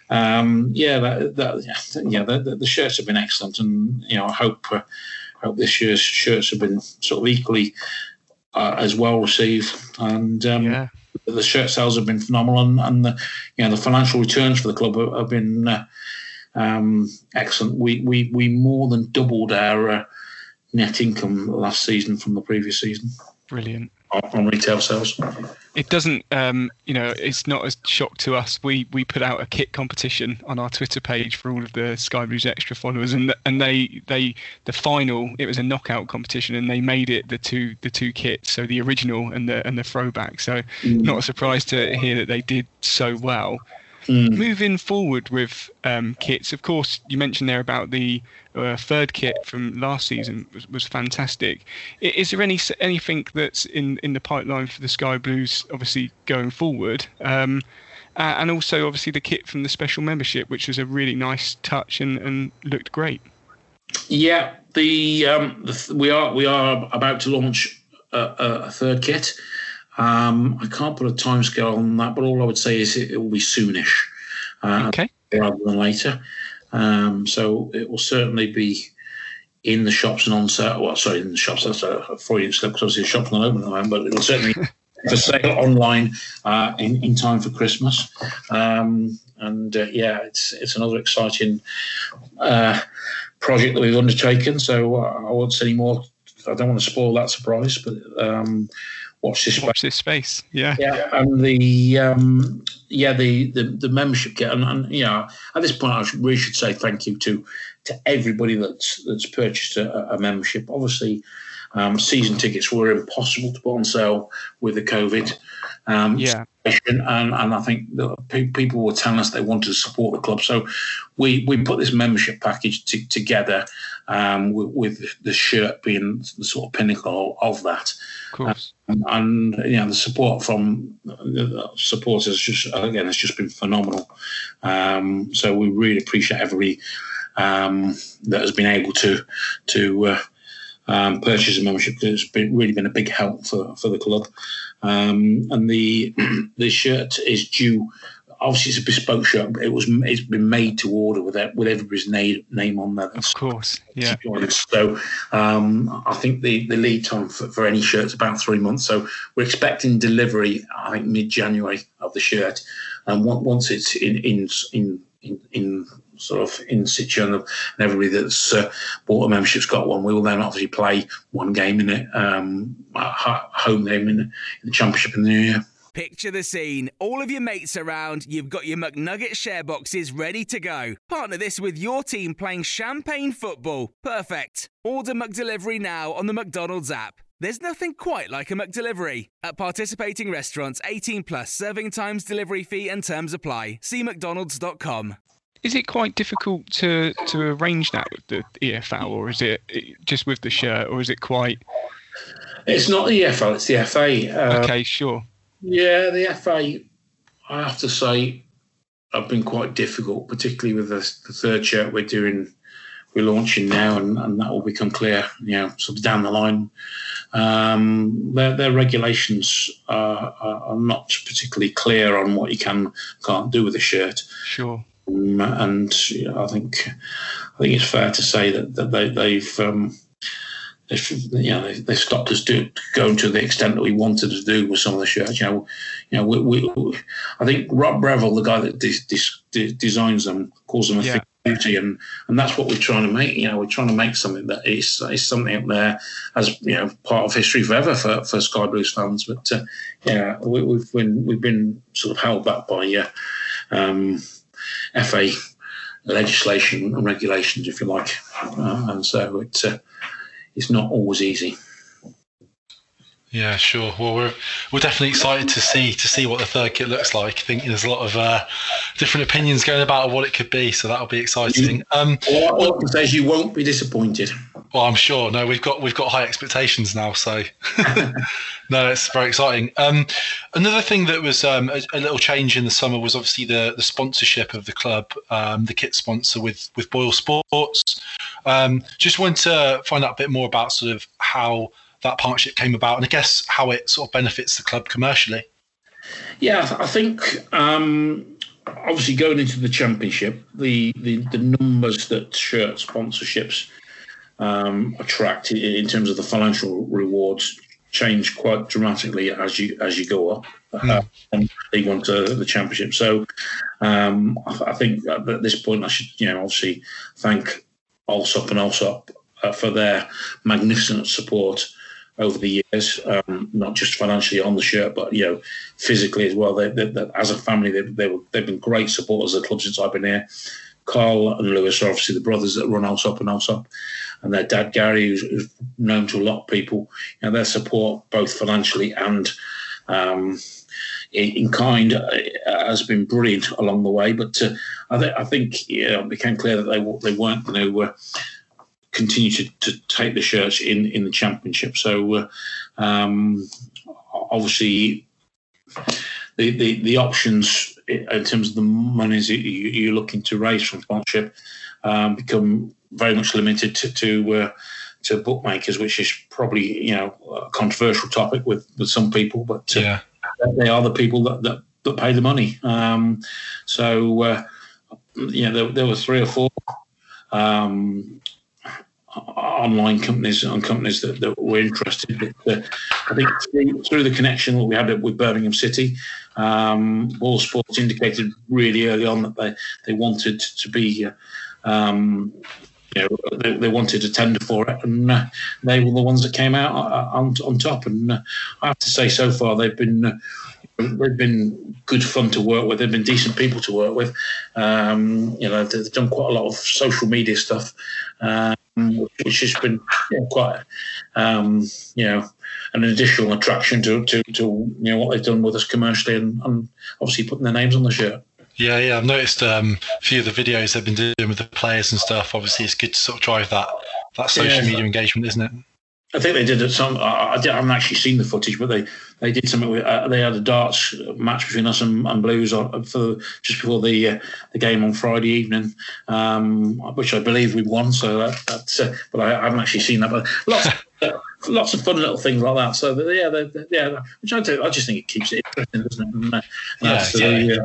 Speaker 5: um, yeah, that, that, yeah, the, the, shirts have been excellent, and you know, I hope uh, hope this year's shirts have been sort of equally uh, as well received, and um,
Speaker 3: yeah
Speaker 5: the shirt sales have been phenomenal, and, and the you know the financial returns for the club have, have been uh, um, excellent. We we we more than doubled our uh, net income last season from the previous season.
Speaker 3: Brilliant
Speaker 5: on retail sales.
Speaker 3: It doesn't, um, you know, it's not a shock to us. We we put out a kit competition on our Twitter page for all of the Sky Blues extra followers, and and they they the final it was a knockout competition, and they made it the two the two kits, so the original and the and the throwback. So mm. not a surprise to hear that they did so well. Mm. Moving forward with um, kits, of course, you mentioned there about the uh, third kit from last season was, was fantastic. Is there any anything that's in, in the pipeline for the Sky Blues, obviously going forward? Um, uh, and also, obviously, the kit from the special membership, which was a really nice touch and, and looked great.
Speaker 5: Yeah, the, um, the we are we are about to launch a, a third kit. Um, I can't put a timescale on that, but all I would say is it, it will be soonish,
Speaker 3: uh, okay,
Speaker 5: rather than later. Um, so it will certainly be in the shops and on sale. Well, sorry, in the shops. That's a Freudian slip because obviously the shop's not open at the moment, but it'll certainly be for sale online uh, in, in time for Christmas. Um, and uh, yeah, it's it's another exciting uh, project that we've undertaken. So uh, I won't say any more. I don't want to spoil that surprise, but um, watch this
Speaker 3: watch this space. Yeah,
Speaker 5: yeah, and the um, yeah the, the the membership kit, and, and you know at this point I really should say thank you to to everybody that's that's purchased a, a membership. Obviously, um, season tickets were impossible to put on sale with the COVID. Um,
Speaker 3: yeah.
Speaker 5: And, and I think people were telling us they wanted to support the club. So we, we put this membership package t- together um, with, with, the shirt being the sort of pinnacle of that.
Speaker 3: Course.
Speaker 5: Um, and, you know, the support from the supporters just, again, it's just been phenomenal. Um, so we really appreciate everybody um, that has been able to, to, uh, um, purchase a membership because it's been, really been a big help for, for the club. Um, and the the shirt is due. Obviously, it's a bespoke shirt. But it was it's been made to order with that, with everybody's name name on there.
Speaker 3: Of course, yeah.
Speaker 5: So um, I think the, the lead time for, for any shirt is about three months. So we're expecting delivery. I think mid January of the shirt, and once it's in in in in, in sort of in situ and, and everybody that's uh, bought a membership's got one. We will then obviously play one game in it, um, home game in, in the championship in the new year.
Speaker 7: Picture the scene. All of your mates around, you've got your McNugget share boxes ready to go. Partner this with your team playing champagne football. Perfect. Order McDelivery now on the McDonald's app. There's nothing quite like a McDelivery. At participating restaurants, 18 plus serving times, delivery fee, and terms apply. See McDonald's.com.
Speaker 3: Is it quite difficult to, to arrange that with the EFL, or is it just with the shirt, or is it quite?
Speaker 5: It's not the EFL; it's the FA.
Speaker 3: Uh, okay, sure.
Speaker 5: Yeah, the FA. I have to say, have been quite difficult, particularly with the, the third shirt we're doing, we're launching now, and, and that will become clear, you know, sort of down the line. Um, their, their regulations are, are, not particularly clear on what you can can't do with a shirt.
Speaker 3: Sure.
Speaker 5: Um, and you know, I think I think it's fair to say that, that they, they've um, they've you know they, have stopped us do, going to the extent that we wanted to do with some of the shirts. You know, you know, we, we, I think Rob Breville, the guy that designs them, calls them a yeah. beauty, and and that's what we're trying to make. You know, we're trying to make something that is is something up there as you know part of history forever for, for Sky Blues fans. But uh, yeah, we, have been we've been sort of held back by yeah. Um, FA legislation and regulations, if you like, uh, and so it's uh, it's not always easy.
Speaker 4: Yeah, sure. Well, we're we're definitely excited to see to see what the third kit looks like. I think there's a lot of uh, different opinions going about what it could be, so that'll be exciting. Um,
Speaker 5: all, all I can you won't be disappointed.
Speaker 4: Well, I'm sure. No, we've got we've got high expectations now, so no, it's very exciting. Um, another thing that was um, a, a, little change in the summer was obviously the the sponsorship of the club, um, the kit sponsor with with Boyle Sports. Um, just wanted to find out a bit more about sort of how that partnership came about, and I guess how it sort of benefits the club commercially.
Speaker 5: Yeah, I think um, obviously going into the championship, the, the, the numbers that shirt sponsorships um, attract in terms of the financial rewards change quite dramatically as you as you go up uh, and League One to the Championship. So um, I, I, think at this point I should you know obviously thank Allsop and Allsop uh, for their magnificent support over the years, um, not just financially on the shirt, but you know, physically as well. They, they, they, as a family, they, they've been great supporters of the club since I've been here. Carl and Lewis are obviously the brothers that run Allsop and Allsop, and their dad Gary, who's, who's, known to a lot of people. You know, their support, both financially and um, in kind, uh, has been brilliant along the way. But uh, I, th- I, think it became clear that they they weren't going to. Uh, continue to, to take the shirts in in the championship. So uh, um, obviously the, the the options in terms of the monies you, are looking to raise from sponsorship um, become very much limited to to, uh, to bookmakers, which is probably you know a controversial topic with, with some people, but uh,
Speaker 4: yeah.
Speaker 5: they are the people that, that, that pay the money. Um, so uh, you know there, there were three or four um, online companies and companies that, that were interested. But uh, I think through, through, the connection that we had with Birmingham City, um, Boyle Sports indicated really early on that they, they wanted to be, uh, um, you know, they, they, wanted a tender for it, and uh, they were the ones that came out uh, on, on top. And uh, I have to say, so far they've been uh, they've been good fun to work with. They've been decent people to work with. Um, you know, they've done quite a lot of social media stuff, um, which has been you know, quite, um, you know, an additional attraction to, to, to you know what they've done with us commercially and, and obviously putting their names on the shirt.
Speaker 4: Yeah, yeah, I've noticed um, a few of the videos they've been doing with the players and stuff. Obviously, it's good to sort of drive that that social yeah, media engagement, isn't it?
Speaker 5: I think they did it some. I, I, haven't actually seen the footage, but they, they did something. With, uh, they had a darts match between us and, and Blues on, for just before the uh, the game on Friday evening, um, which I believe we won. So that, that's. Uh, but I, I, haven't actually seen that. But lots. lots of fun little things like that. So yeah, they're, they're, yeah, which I do. I just think it keeps it interesting, doesn't it? And, uh,
Speaker 4: yeah, yeah.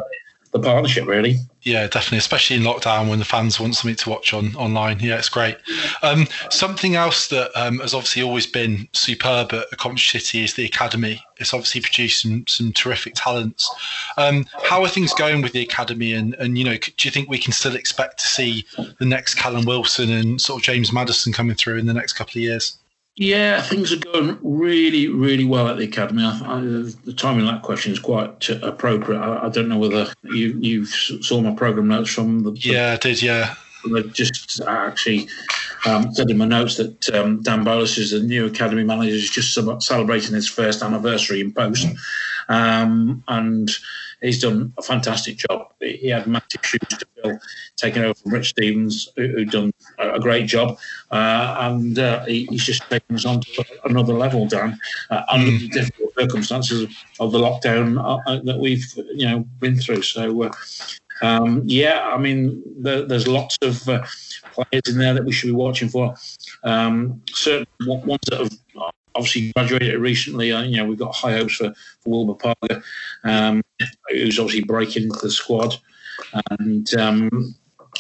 Speaker 4: The,
Speaker 5: partnership, really.
Speaker 4: Yeah, definitely, especially in lockdown when the fans want something to watch on online. Yeah, it's great. Um, something else that um, has obviously always been superb at Coventry City is the academy. It's obviously produced some some terrific talents. Um, how are things going with the academy? And and you know, do you think we can still expect to see the next Callum Wilson and sort of James Maddison coming through in the next couple of years?
Speaker 5: Yeah, things are going really, really well at the academy. I, I, the timing of that question is quite appropriate. I, I, don't know whether you you saw my program notes from the.
Speaker 4: Yeah, I did. Yeah.
Speaker 5: I just actually um, said in my notes that um, Dan Bolus is the new academy manager, is just celebrating his first anniversary in post, um, and he's done a fantastic job. He had massive shoes to fill, taking over from Rich Stevens, who, who done a great job, uh, and uh, he, he's just taken us on to another level, Dan, uh, under mm. the difficult circumstances of the lockdown uh, uh, that we've you know been through. So. Uh, um, yeah, I mean, there, there's lots of players in there that we should be watching for. Um, certain ones that have obviously graduated recently. Uh, you know, we've got high hopes for, for Wilbur Parker, um, who's obviously breaking into the squad, and um,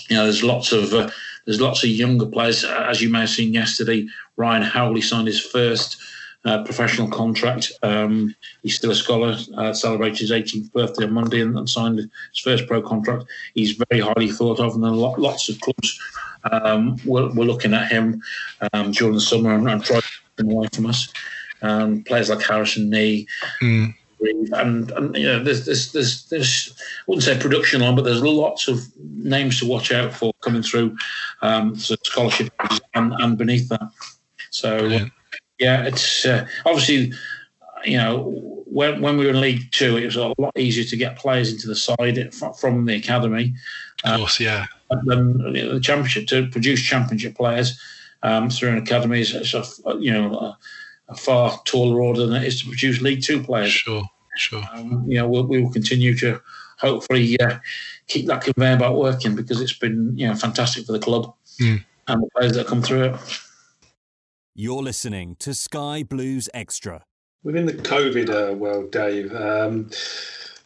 Speaker 5: you know, there's lots of uh, there's lots of younger players. As you may have seen yesterday, Ryan Howley signed his first. Uh, professional contract. Um, he's still a scholar. Uh, celebrated his 18th birthday on Monday and, and, signed his first pro contract. He's very highly thought of, and lots of clubs um, we're, we're, looking at him um, during the summer and, and trying away from us. Um, players like Harrison Nee. Mm. And, and you know, there's, there's, there's, there's, I wouldn't say production line, but there's lots of names to watch out for coming through um, so scholarship and, and beneath that. So, yeah, it's uh, obviously, you know, when, when we were in League Two, it was a lot easier to get players into the side from the academy.
Speaker 4: Of course, yeah.
Speaker 5: Than the championship to produce championship players um, through an academy is, a, you know a, a, far taller order than it is to produce League Two players.
Speaker 4: Sure, sure.
Speaker 5: Um, you know, we'll, we will continue to hopefully uh, keep that conveyor belt working because it's been you know fantastic for the club mm. and the players that come through it.
Speaker 2: You're listening to Sky Blues Extra.
Speaker 6: Within the COVID uh, world, Dave, um,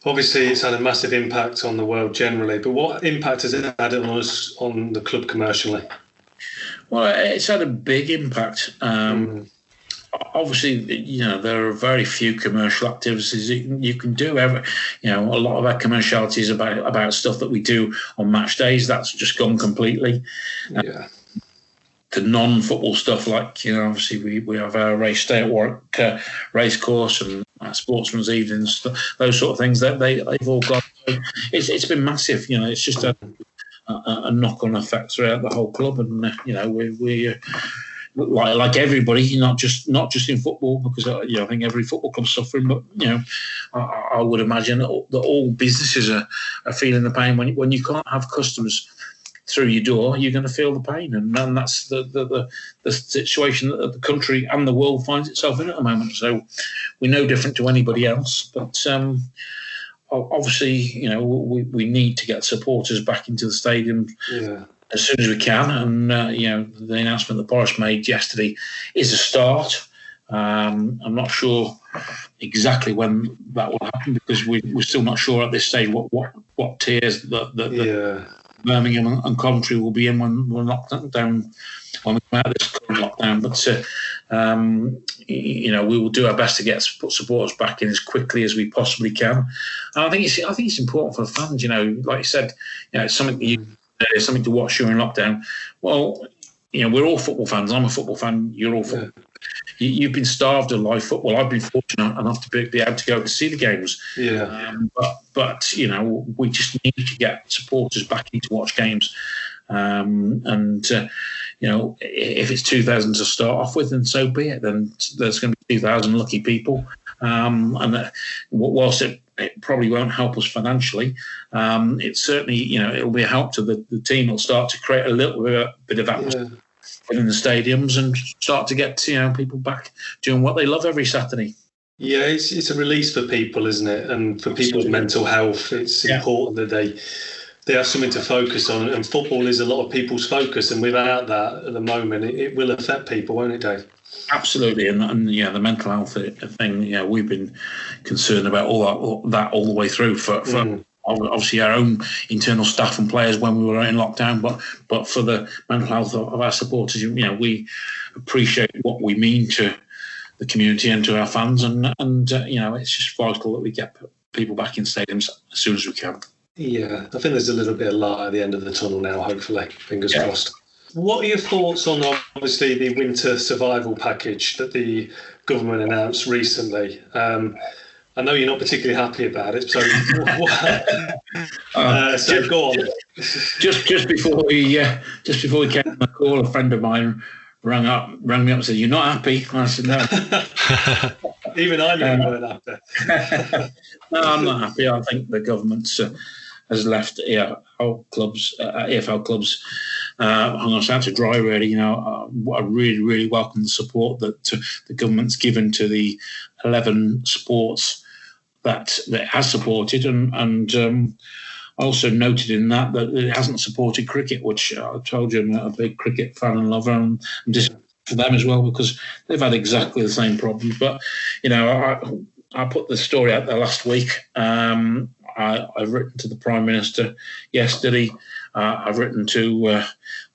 Speaker 6: obviously it's had a massive impact on the world generally, but what impact has it had on us on the club commercially?
Speaker 5: Well, it's had a big impact. Um, mm. Obviously, you know there are very few commercial activities you can do. Ever, you know, a lot of our commerciality is about about stuff that we do on match days. That's just gone completely.
Speaker 6: Yeah. Uh,
Speaker 5: the non-football stuff, like you know, obviously we, we have our race day at Warwick uh, race course and sportsman's evenings, those sort of things. That they they've all got. It's it's been massive. You know, it's just a a, knock-on effect throughout the whole club, and uh, you know we we. Uh, like like everybody, not just not just in football, because uh, you know, I think every football club's suffering. But you know, I, I would imagine that all, that all businesses are, are feeling the pain when when you can't have customers through your door, you're going to feel the pain, and, and that's the, the, the, the, situation that the country and the world finds itself in at the moment. So we're no different to anybody else, but um, obviously, you know, we, we need to get supporters back into the stadium
Speaker 6: yeah.
Speaker 5: as soon as we can. And, uh, you know, the announcement that Boris made yesterday is a start. Um, I'm not sure exactly when that will happen because we, we're still not sure at this stage what, what, what tiers the, the, the
Speaker 6: yeah.
Speaker 5: Birmingham and Coventry will be in when we're locked down when we come out of this current lockdown. But uh, um, you know, we will do our best to get supporters back in as quickly as we possibly can. And I think it's I think it's important for the fans. You know, like you said, you know, it's something you, uh, something to watch during lockdown. Well, you know, we're all football fans. I'm a football fan. You're all football. Yeah. You, have been starved of live football. I've been fortunate enough to be, be able to go to see the games.
Speaker 6: Yeah.
Speaker 5: Um, but but you know we just need to get supporters back in to watch games, um, and uh, you know if it's two thousand to start off with, then so be it. Then there's going to be two thousand lucky people, um, and uh, whilst it it probably won't help us financially. Um, it's certainly, you know, it'll be a help to the, the team. It'll start to create a little bit of atmosphere yeah within the stadiums and start to get you know people back doing what they love every Saturday.
Speaker 6: Yeah, it's it's a release for people, isn't it? And for people's mental health, it's yeah. important that they they have something to focus on. And football is a lot of people's focus, and without that, at the moment, it, it will affect people, won't it, Dave?
Speaker 5: Absolutely, and, and yeah, the mental health thing. Yeah, we've been concerned about all that all, that all the way through for, for mm obviously our own internal staff and players when we were in lockdown, but but for the mental health of, our supporters, you know, we appreciate what we mean to the community and to our fans, and and uh, you know, it's just vital that we get people back in stadiums as soon as we can.
Speaker 6: Yeah, I think there's a little bit of light at the end of the tunnel now. Hopefully, fingers yeah. crossed. What are your thoughts on obviously the winter survival package that the government announced recently? Um, I know you're not particularly happy about it, so uh, so
Speaker 5: just,
Speaker 6: go on.
Speaker 5: Just just before we uh, just before we came on the call, a friend of mine rang up rang me up and said, "You're not happy?" I said,
Speaker 6: "No." Even I know um,
Speaker 5: happy. no, I'm not happy. I think the government uh, has left EFL clubs, uh, EFL clubs, uh, hung us out to dry. Really, you know, uh, I really, really welcome the support that uh, the government's given to the 11 sports that that has supported, and and um, also noted in that that it hasn't supported cricket, which I told you I'm a big cricket fan and lover, and I'm just for them as well because they've had exactly the same problems. But you know, I I put the story out there last week. Um, I, have written to the Prime Minister yesterday. Uh, I've written to uh,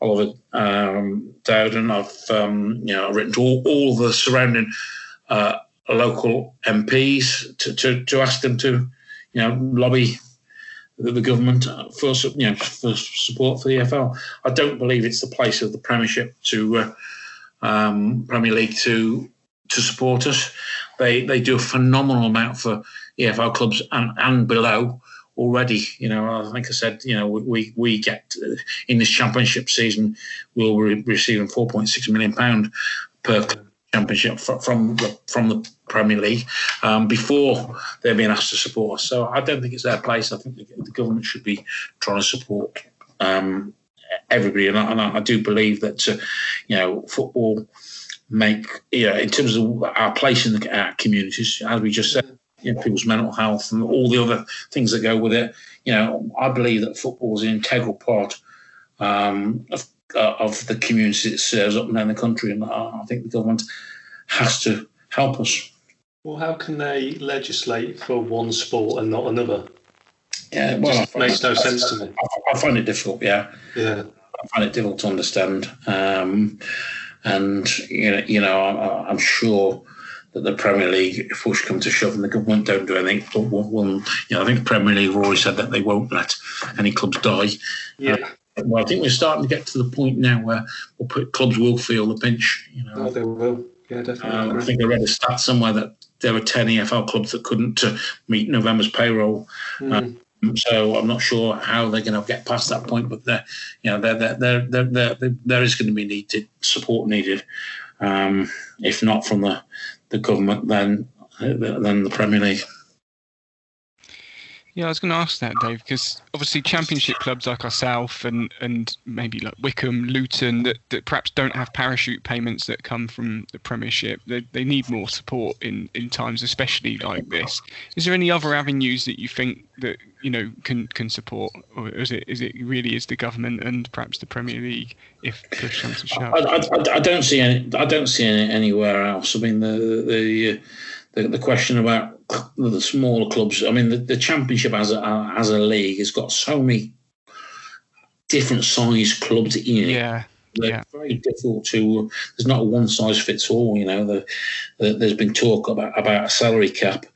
Speaker 5: Oliver um, Dowden. I've um, you know I've written to all, all the surrounding uh, local MPs to, to, to ask them to, you know, lobby the, the government for you know for support for the EFL. I don't believe it's the place of the Premiership to uh, um, Premier League to to support us. They they do a phenomenal amount for EFL clubs and, and below already. You know, I think I said, you know, we we get uh, in this championship season, we'll be receiving 4.6 million pound per championship from the from the Premier League um, before they're being asked to support us. So I don't think it's their place. I think the, the government should be trying to support um, everybody, and I, and I, do believe that uh, you know football make you know, in terms of our place in the our communities, as we just said. You know, people's mental health and all the other things that go with it. You know, I believe that football is an integral part um, of uh, of the community it serves up and down the country. And I think the government has to help us.
Speaker 6: Well, how can they legislate for one sport and not another?
Speaker 5: Yeah, well,
Speaker 6: it makes no sense to me.
Speaker 5: I find it difficult. Yeah,
Speaker 6: yeah,
Speaker 5: I find it difficult to understand. Um, and you know, you know, I, am sure that the Premier League, if push come to shove, and the government don't do anything, but one, you know, I think the Premier League have always said that they won't let any clubs die.
Speaker 6: Yeah. Uh,
Speaker 5: well, I think we're starting to get to the point now where we'll put, clubs will feel the pinch. You know,
Speaker 6: oh, they will. Yeah, definitely. Um,
Speaker 5: I think I read a stat somewhere that there were 10 EFL clubs that couldn't uh, meet November's payroll. Mm. Um, so I'm not sure how they're going to get past that point, but there, you know, there, there, there, there, there is going to be needed support needed. Um, if not from the, the government, then then the Premier League.
Speaker 3: Yeah, I was going to ask that, Dave, because obviously Championship clubs like ourselves and and maybe like Wycombe, Luton, that, that perhaps don't have parachute payments that come from the Premiership, they, they need more support in, in times, especially like this. Is there any other avenues that you think that you know can can support, or is it is it really is the government and perhaps the Premier League if push comes to shove?
Speaker 5: I, I, I, don't see any. I don't see any anywhere else. I mean the the the, the question about the smaller clubs. I mean, the, the championship as a as a league has got so many different size clubs in it.
Speaker 3: Yeah.
Speaker 5: They're
Speaker 3: yeah.
Speaker 5: very difficult to. There's not a one size fits all. You know, the, the, there's been talk about about a salary cap,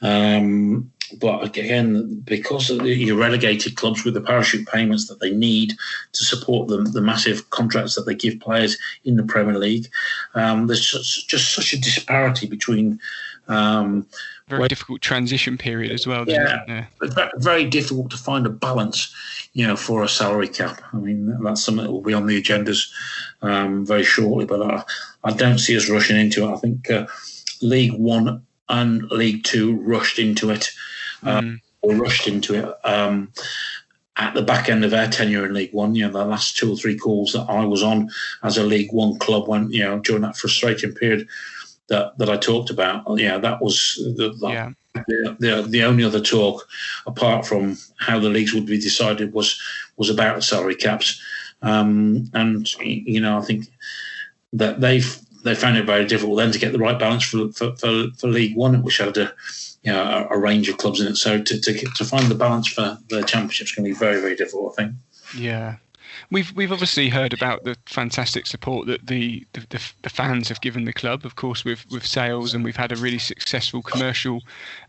Speaker 5: um, but again, because of the, your relegated clubs with the parachute payments that they need to support the, the massive contracts that they give players in the Premier League, um, there's just, just, such a disparity between. Um,
Speaker 3: very where, difficult transition period as well.
Speaker 5: Yeah, yeah, it's very difficult to find a balance, you know, for a salary cap. I mean, that's something that will be on the agendas um, very shortly, but I, I don't see us rushing into it. I think uh, League One and League Two rushed into it, mm. or rushed into it um, at the back end of their tenure in League One. You know, the last two or three calls that I was on as a League One club when you know during that frustrating period that that I talked about. Yeah, that was the, the yeah. The, the, the only other talk apart from how the leagues would be decided was was about salary caps um, and you know I think that they've they found it very difficult then to get the right balance for for, for, for League One, which had a you know a, a, range of clubs in it. So to, to to find the balance for the championship is going to be very very difficult. I think.
Speaker 3: Yeah, We've we've obviously heard about the fantastic support that the, the, the, fans have given the club, of course, with, with sales, and we've had a really successful commercial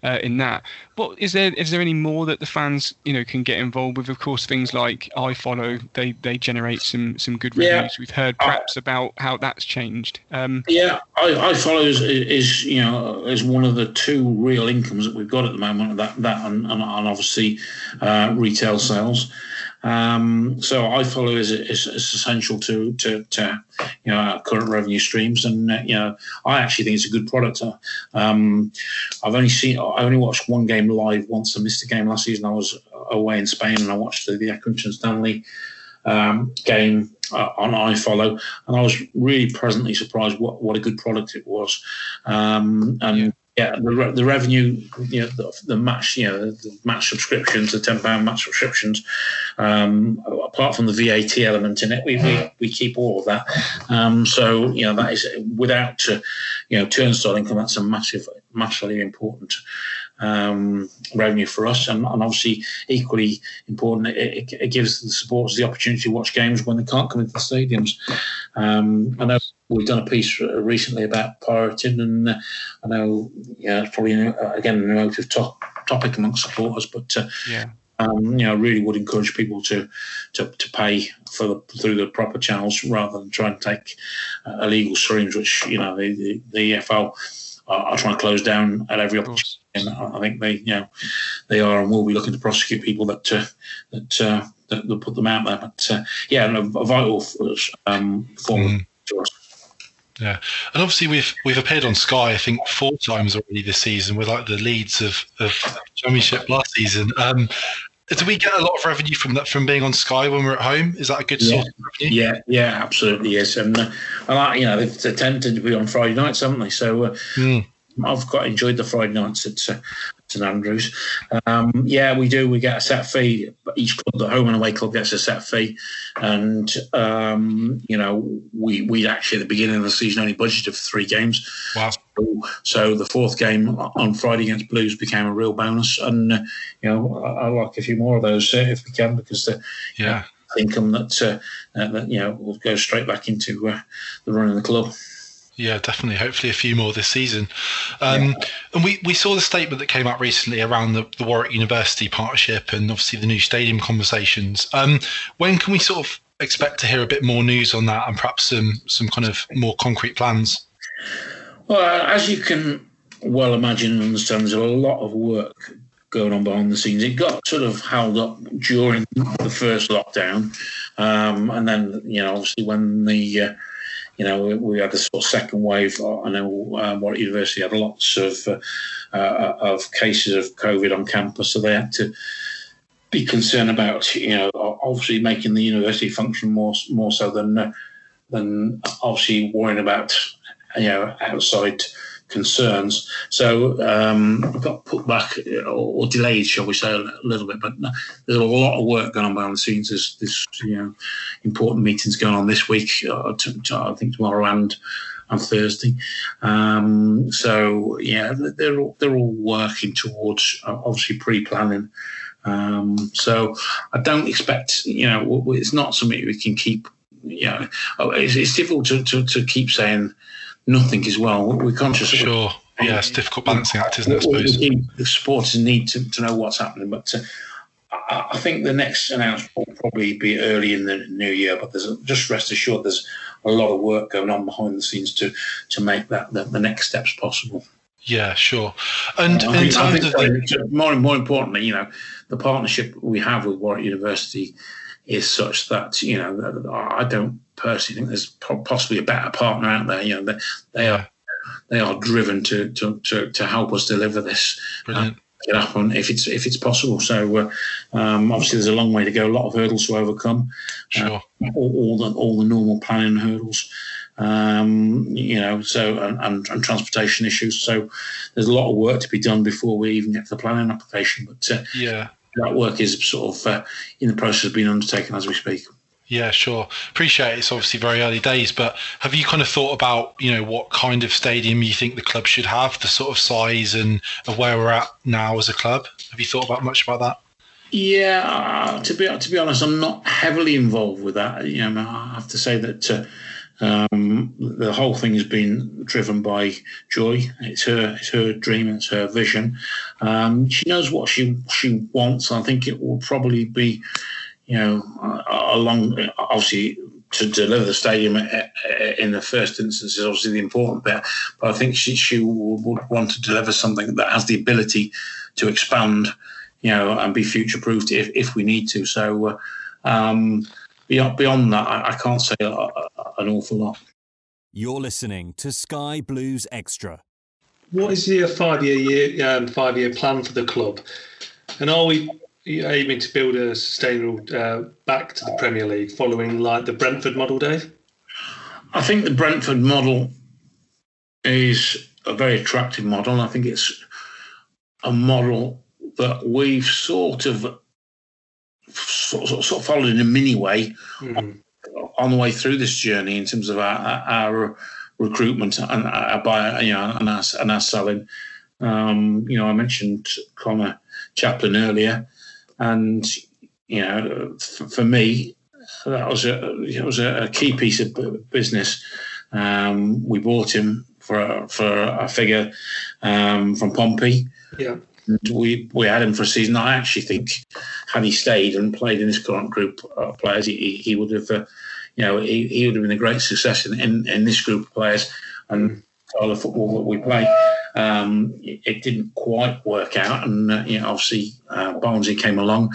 Speaker 3: uh, in that. What is there is there any more that the fans you know can get involved with? Of course, things like iFollow they they generate some some good reviews. Yeah. We've heard perhaps about how that's changed. Um,
Speaker 5: yeah, I, follow is, is you know is one of the two real incomes that we've got at the moment. That that and, and, and obviously uh, retail sales. Um, so iFollow is, is, is, essential to, to, to you know our current revenue streams, and uh, you know I actually think it's a good product. Um, I've only seen I only watched one game live once. I missed a game last season. I was away in Spain, and I watched the, the Accrington Stanley um, game uh, on iFollow, and I was really pleasantly surprised what, what a good product it was. Um, and yeah, the, the revenue, you know, the, the match, you know, the match subscriptions, the ten pound match subscriptions. Um, apart from the VAT element in it, we we, we keep all of that. Um, so you know that is without uh, you know turnstile income. That's a massive, massively important um, revenue for us, and, and, obviously equally important, it, it, gives the supporters the opportunity to watch games when they can't come into the stadiums. Um, I know we've done a piece recently about pirating, and uh, I know yeah, it's probably again an emotive to- topic amongst supporters, but uh, yeah. Um, you know, really would encourage people to to, to pay for the, through the proper channels rather than try and take uh, illegal streams, which you know the the, the EFL are, are trying to close down at every opportunity and I think they, you know, they are and will be looking to prosecute people that uh, that, uh, that, that put them out there. But uh, yeah, a, a vital um, form mm. to us.
Speaker 4: Yeah, and obviously we've we've appeared on Sky I think four times already this season with like the leads of of Championship last season. Um, do we get a lot of revenue from that from being on Sky when we're at home? Is that a good
Speaker 5: yeah.
Speaker 4: source of revenue?
Speaker 5: Yeah, yeah, absolutely yes. And uh, I you know they've, they tended to be on Friday nights, haven't they? So uh, mm. I've quite enjoyed the Friday nights at uh, St Andrews. Um, yeah, we do. We get a set fee. Each club, the home and away club, gets a set fee, and um, you know, we we actually at the beginning of the season only budgeted for three games.
Speaker 4: Wow.
Speaker 5: So, so the fourth game on Friday against Blues became a real bonus, and uh, you know, I, I, like a few more of those uh, if we can because the
Speaker 4: yeah.
Speaker 5: income that, uh, that you know will go straight back into uh, the running of the club.
Speaker 4: Yeah, definitely. Hopefully, a few more this season. Um, yeah. And we, we saw the statement that came out recently around the, the Warwick University partnership and obviously the new stadium conversations. Um, when can we sort of expect to hear a bit more news on that and perhaps some some kind of more concrete plans?
Speaker 5: Well, as you can well imagine and understand, there's a lot of work going on behind the scenes. It got sort of held up during the first lockdown, um, and then you know obviously when the uh, you know, we, had the sort of second wave. I know um, Warwick University had lots of uh, uh, of cases of COVID on campus, so they had to be concerned about, you know, obviously making the university function more more so than uh, than obviously worrying about, you know, outside concerns. So um, I've got put back or, delayed, shall we say, a little bit. But there's a lot of work going on behind the scenes. There's this, you know, important meetings going on this week. Uh, to, to, I think tomorrow and on Thursday. Um, so yeah, they're all, they're all working towards uh, obviously pre-planning. Um, so I don't expect, you know, it's not something we can keep. You know, it's, it's difficult to, to, to keep saying nothing as well. We're conscious.
Speaker 4: Sure. yeah, it's difficult balancing act, isn't it? I suppose
Speaker 5: the supporters need to, to know what's happening, but. Uh, I think the next announcement will probably be early in the new year, but there's just rest assured there's a lot of work going on behind the scenes to to make that the, the next steps possible.
Speaker 4: Yeah, sure. And
Speaker 5: uh,
Speaker 4: in terms of the...
Speaker 5: more more importantly, you know, the partnership we have with Warwick University is such that you know I don't personally think there's possibly a better partner out there. You know, they, they are they are driven to to to, to help us deliver this.
Speaker 4: Brilliant
Speaker 5: it on if it's if it's possible. So uh, um, obviously there's a long way to go, a lot of hurdles to overcome.
Speaker 4: Sure.
Speaker 5: Uh, all, all, the all the normal planning hurdles, um, you know, so and, and, and, transportation issues. So there's a lot of work to be done before we even get to the planning application. But uh,
Speaker 4: yeah,
Speaker 5: that work is sort of uh, in the process of being undertaken as we speak.
Speaker 4: Yeah, sure. Appreciate it. It's obviously very early days, but have you kind of thought about, you know, what kind of stadium you think the club should have, the sort of size and of where we're at now as a club? Have you thought about much about that?
Speaker 5: Yeah, to be to be honest, I'm not heavily involved with that. You know, I have to say that uh, um, the whole thing has been driven by Joy. It's her, it's her dream, it's her vision. Um, she knows what she she wants. I think it will probably be you know, uh, along obviously to deliver the stadium uh, uh, in the first instance is obviously the important bit. But I think she, she would want to deliver something that has the ability to expand, you know, and be future proofed if, if we need to. So um, beyond beyond that, I, I can't say a, a, an awful lot.
Speaker 2: You're listening to Sky Blues Extra.
Speaker 6: What is your five year year um, five year plan for the club? And are we aiming to build a sustainable uh, back to the Premier League following like the Brentford model, Dave?
Speaker 5: I think the Brentford model is a very attractive model. I think it's a model that we've sort of sort, of, sort of followed in a mini way mm. on, the way through this journey in terms of our, our recruitment and our buy, you know, and our, and our selling. Um, you know, I mentioned Conor Chaplin earlier. And you know, for, for me, that was a it was a, key piece of business. Um, we bought him for a, for a figure um, from Pompey.
Speaker 6: Yeah.
Speaker 5: And we we had him for a season. I actually think had he stayed and played in this current group of players, he, he would have, uh, you know, he, he would have been a great success in, in, in this group of players and all the football that we play. Um, it, didn't quite work out, and uh, you know, obviously uh, Barnsley came along,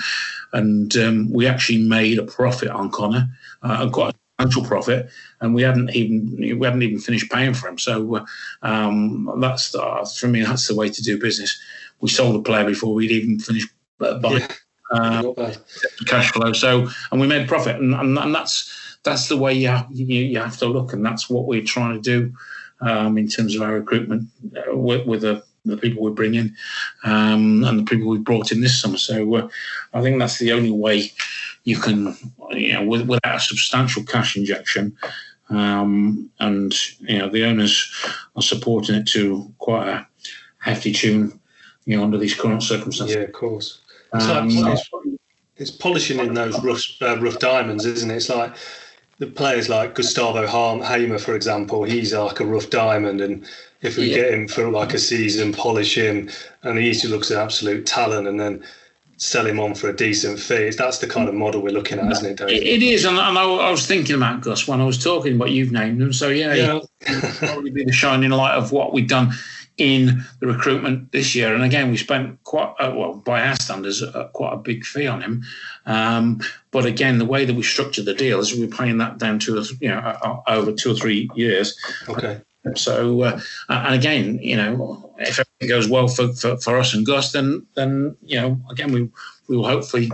Speaker 5: and um, we actually made a profit on Conor, uh, quite a substantial profit, and we hadn't even we hadn't even finished paying for him. So uh, um, that's the, for me that's the way to do business. We sold a player before we'd even finished uh, buying. Yeah. Uh, cash flow. So, and we made profit, and, and, and that's that's the way you have, you, you have to look, and that's what we're trying to do um, in terms of our recruitment uh, with, with the, the, people we bring in um, and the people we've brought in this summer. So uh, I think that's the only way you can, you know, with, without a substantial cash injection. Um, and you know the owners are supporting it to quite a hefty tune, you know, under these current circumstances.
Speaker 6: Yeah, of course. It's, um, it's, it's polishing in those rough, uh, rough diamonds, isn't it? It's like the players like Gustavo Hamer, for example, he's like a rough diamond, and if we yeah. get him for like a season, polish him, and he looks an absolute talent, and then sell him on for a decent fee. That's the kind of model we're looking at, isn't it, Dave?
Speaker 5: It is, and I, I was thinking about Gus when I was talking, but you've named him, so yeah, yeah. probably be the shining light of what we've done in the recruitment this year. And again, we spent quite uh, well by our standards uh, quite a big fee on him. Um, but again, the way that we structured the deal is we're paying that down to you know uh, over two or three years.
Speaker 6: Okay.
Speaker 5: So uh, and again, you know, if everything goes well for, for, for, us and Gus, then then you know again we we will hopefully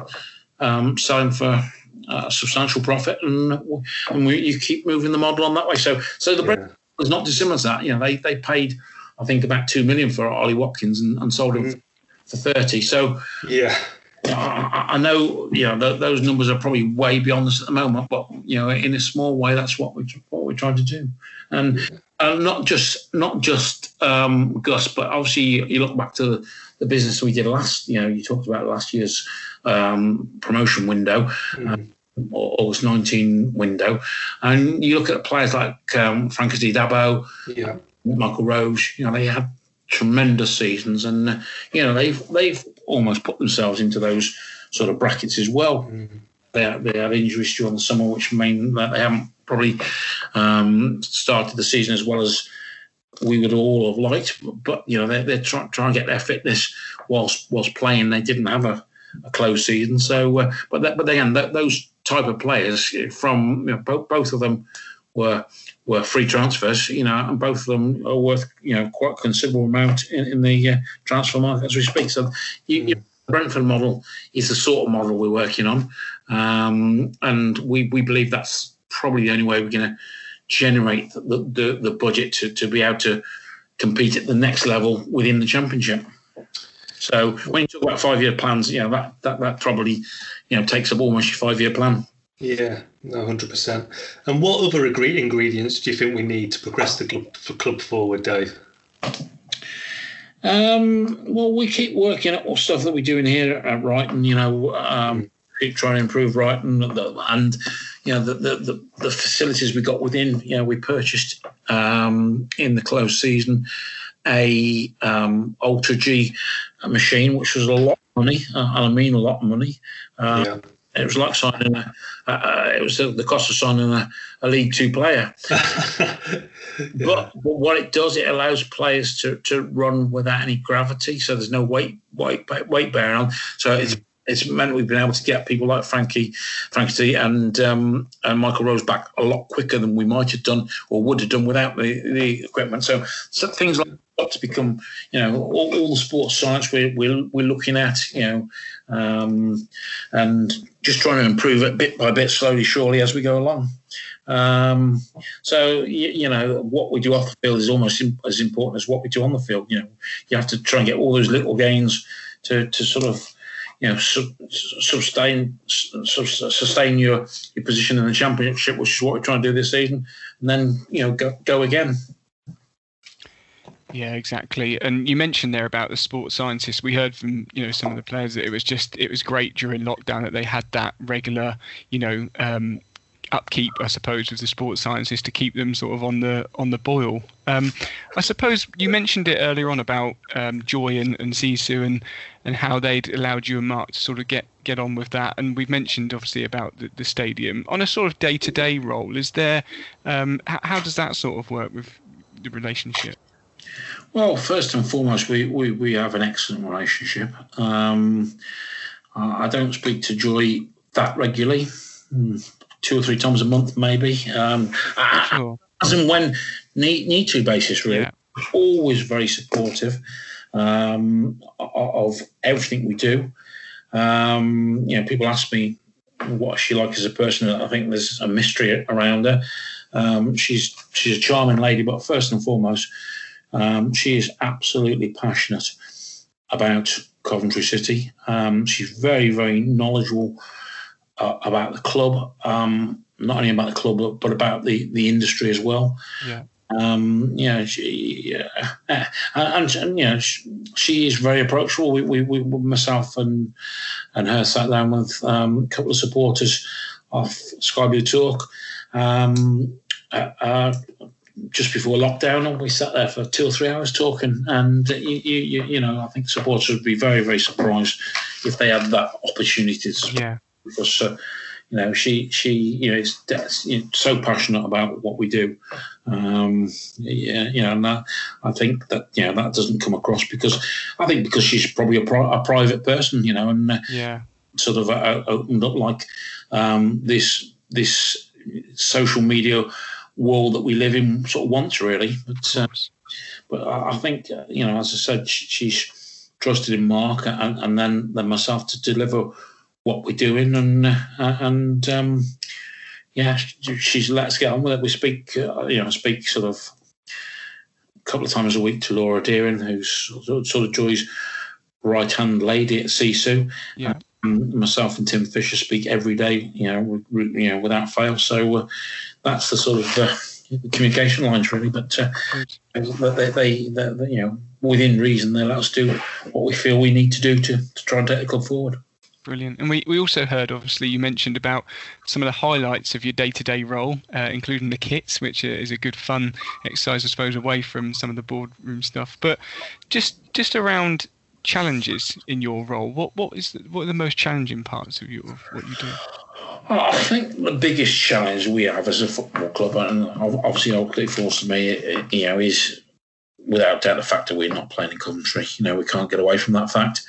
Speaker 5: um, sell him for a substantial profit, and and we, you keep moving the model on that way. So so the yeah. was not dissimilar to that. You know, they they paid I think about two million for Ollie Watkins and, and sold him mm-hmm. for thirty. So
Speaker 6: yeah.
Speaker 5: I, I know, you know, th- those numbers are probably way beyond us at the moment, but you know, in a small way, that's what we what we're trying to do, and and not just not just um, Gus, but obviously you, you look back to the, the, business we did last. You know, you talked about last year's um, promotion window. Mm. Um, August 19 window, and you look at players like um, Dabo,
Speaker 6: yeah.
Speaker 5: Michael Rose, you know, they had tremendous seasons, and uh, you know they've they've almost put themselves into those sort of brackets as well. Mm-hmm. They had, they had injuries during the summer, which mean that they haven't probably um, started the season as well as we would all have liked. But you know they're, they're trying trying to get their fitness whilst whilst playing. They didn't have a, a closed season, so uh, but that, but again that, those type of players from you know, both both of them were were free transfers, you know, and both of them are worth, you know, quite a considerable amount in, in the uh, transfer market as we speak. So, you, you, the Brentford model is the sort of model we're working on, um, and we we believe that's probably the only way we're going to generate the, the, the budget to to be able to compete at the next level within the championship. So when you talk about five year plans, you know that that that probably you know takes up almost your five year plan.
Speaker 6: Yeah, hundred percent. And what other ingredients do you think we need to progress the club for club forward, Dave?
Speaker 5: Um, well, we keep working at all stuff that we're doing here at Ryton. You know, um, keep trying to improve Ryton, and you know the, the the, the facilities we got within. You know, we purchased um, in the close season a um, AlterG machine, which was a lot of money, uh, and I mean a lot of money. Uh, yeah it was like signing a, uh, it was the cost of signing a, a League Two player. yeah. but, but, what it does, it allows players to, to run without any gravity, so there's no weight weight weight bearing on. So mm. it's it's meant we've been able to get people like Frankie, Frankie and um, and Michael Rose back a lot quicker than we might have done or would have done without the, the equipment. So, so things like got to become, you know, all, all the sports science we're, we're, we're looking at, you know, um, and just trying to improve it bit by bit, slowly, surely, as we go along. Um, so you, you, know what we do off the field is almost as important as what we do on the field. You know, you have to try and get all those little gains to, to sort of you know sustain sustain your your position in the championship, which is what we're trying to do this season, and then you know go go again.
Speaker 3: Yeah, exactly. And you mentioned there about the sports scientists. We heard from you know some of the players that it was just it was great during lockdown that they had that regular you know um, upkeep, I suppose, with the sports sciences to keep them sort of on the on the boil. Um, I suppose you mentioned it earlier on about um, Joy and, and Sisu and and how they'd allowed you and Mark to sort of get get on with that. And we've mentioned obviously about the, the stadium on a sort of day to day role. Is there um, how does that sort of work with the relationship?
Speaker 5: Well, first and foremost, we, we, we have an excellent relationship. Um, I don't speak to Joy that regularly, hmm, two or three times a month, maybe. Um, sure. As and when need, need to basis, really. Yeah. Always very supportive um, of everything we do. Um, you know, people ask me what she like as a person. I think there's a mystery around her. Um, she's she's a charming lady, but first and foremost, um, she is absolutely passionate about Coventry City. Um, she's very, very knowledgeable uh, about the club, um, not only about the club, but about the, the industry as well.
Speaker 3: Yeah.
Speaker 5: Um, you know, she, uh, and, and, you know, she, she, is very approachable. We, we, we, myself and and her sat down with um, a couple of supporters of Sky Blue Talk. Um, uh, uh, just before lockdown, and we sat there for two or three hours talking. And you, you, you know, I think supporters would be very, very surprised if they had that opportunity. To
Speaker 3: yeah.
Speaker 5: Because uh, you know, she she you know is you know, so passionate about what we do. Um, yeah, you know, and that, I think that you know that doesn't come across because I think because she's probably a, pri- a private person, you know, and uh,
Speaker 3: yeah,
Speaker 5: sort of uh, opened up like um, this this social media world that we live in sort of wants, really. But uh, but I think you know, as I said, she's trusted in Mark and, and then then myself to deliver what we're doing, and uh, and um, yeah, she's let's get on with it. We speak, uh, you know, speak sort of a couple of times a week to Laura Deering, who's sort of Joy's right hand lady at Sisu.
Speaker 3: Yeah.
Speaker 5: Um, myself and Tim Fisher speak every day, you know, you know, without fail. So uh, that's the sort of uh, communication lines really. But uh, they, they, they, you know, within reason, they let us do what we feel we need to do to, to try and take the club forward.
Speaker 3: Brilliant. And we, we also heard, obviously, you mentioned about some of the highlights of your day to day role, uh, including the kits, which is a good fun exercise, I suppose, away from some of the boardroom stuff. But just just around challenges in your role, what what is the, what are the most challenging parts of your what you do?
Speaker 5: I think the biggest challenge we have as a football club, and obviously Oakley Force to me, you know, is without doubt the fact that we're not playing in Coventry. You know, we can't get away from that fact.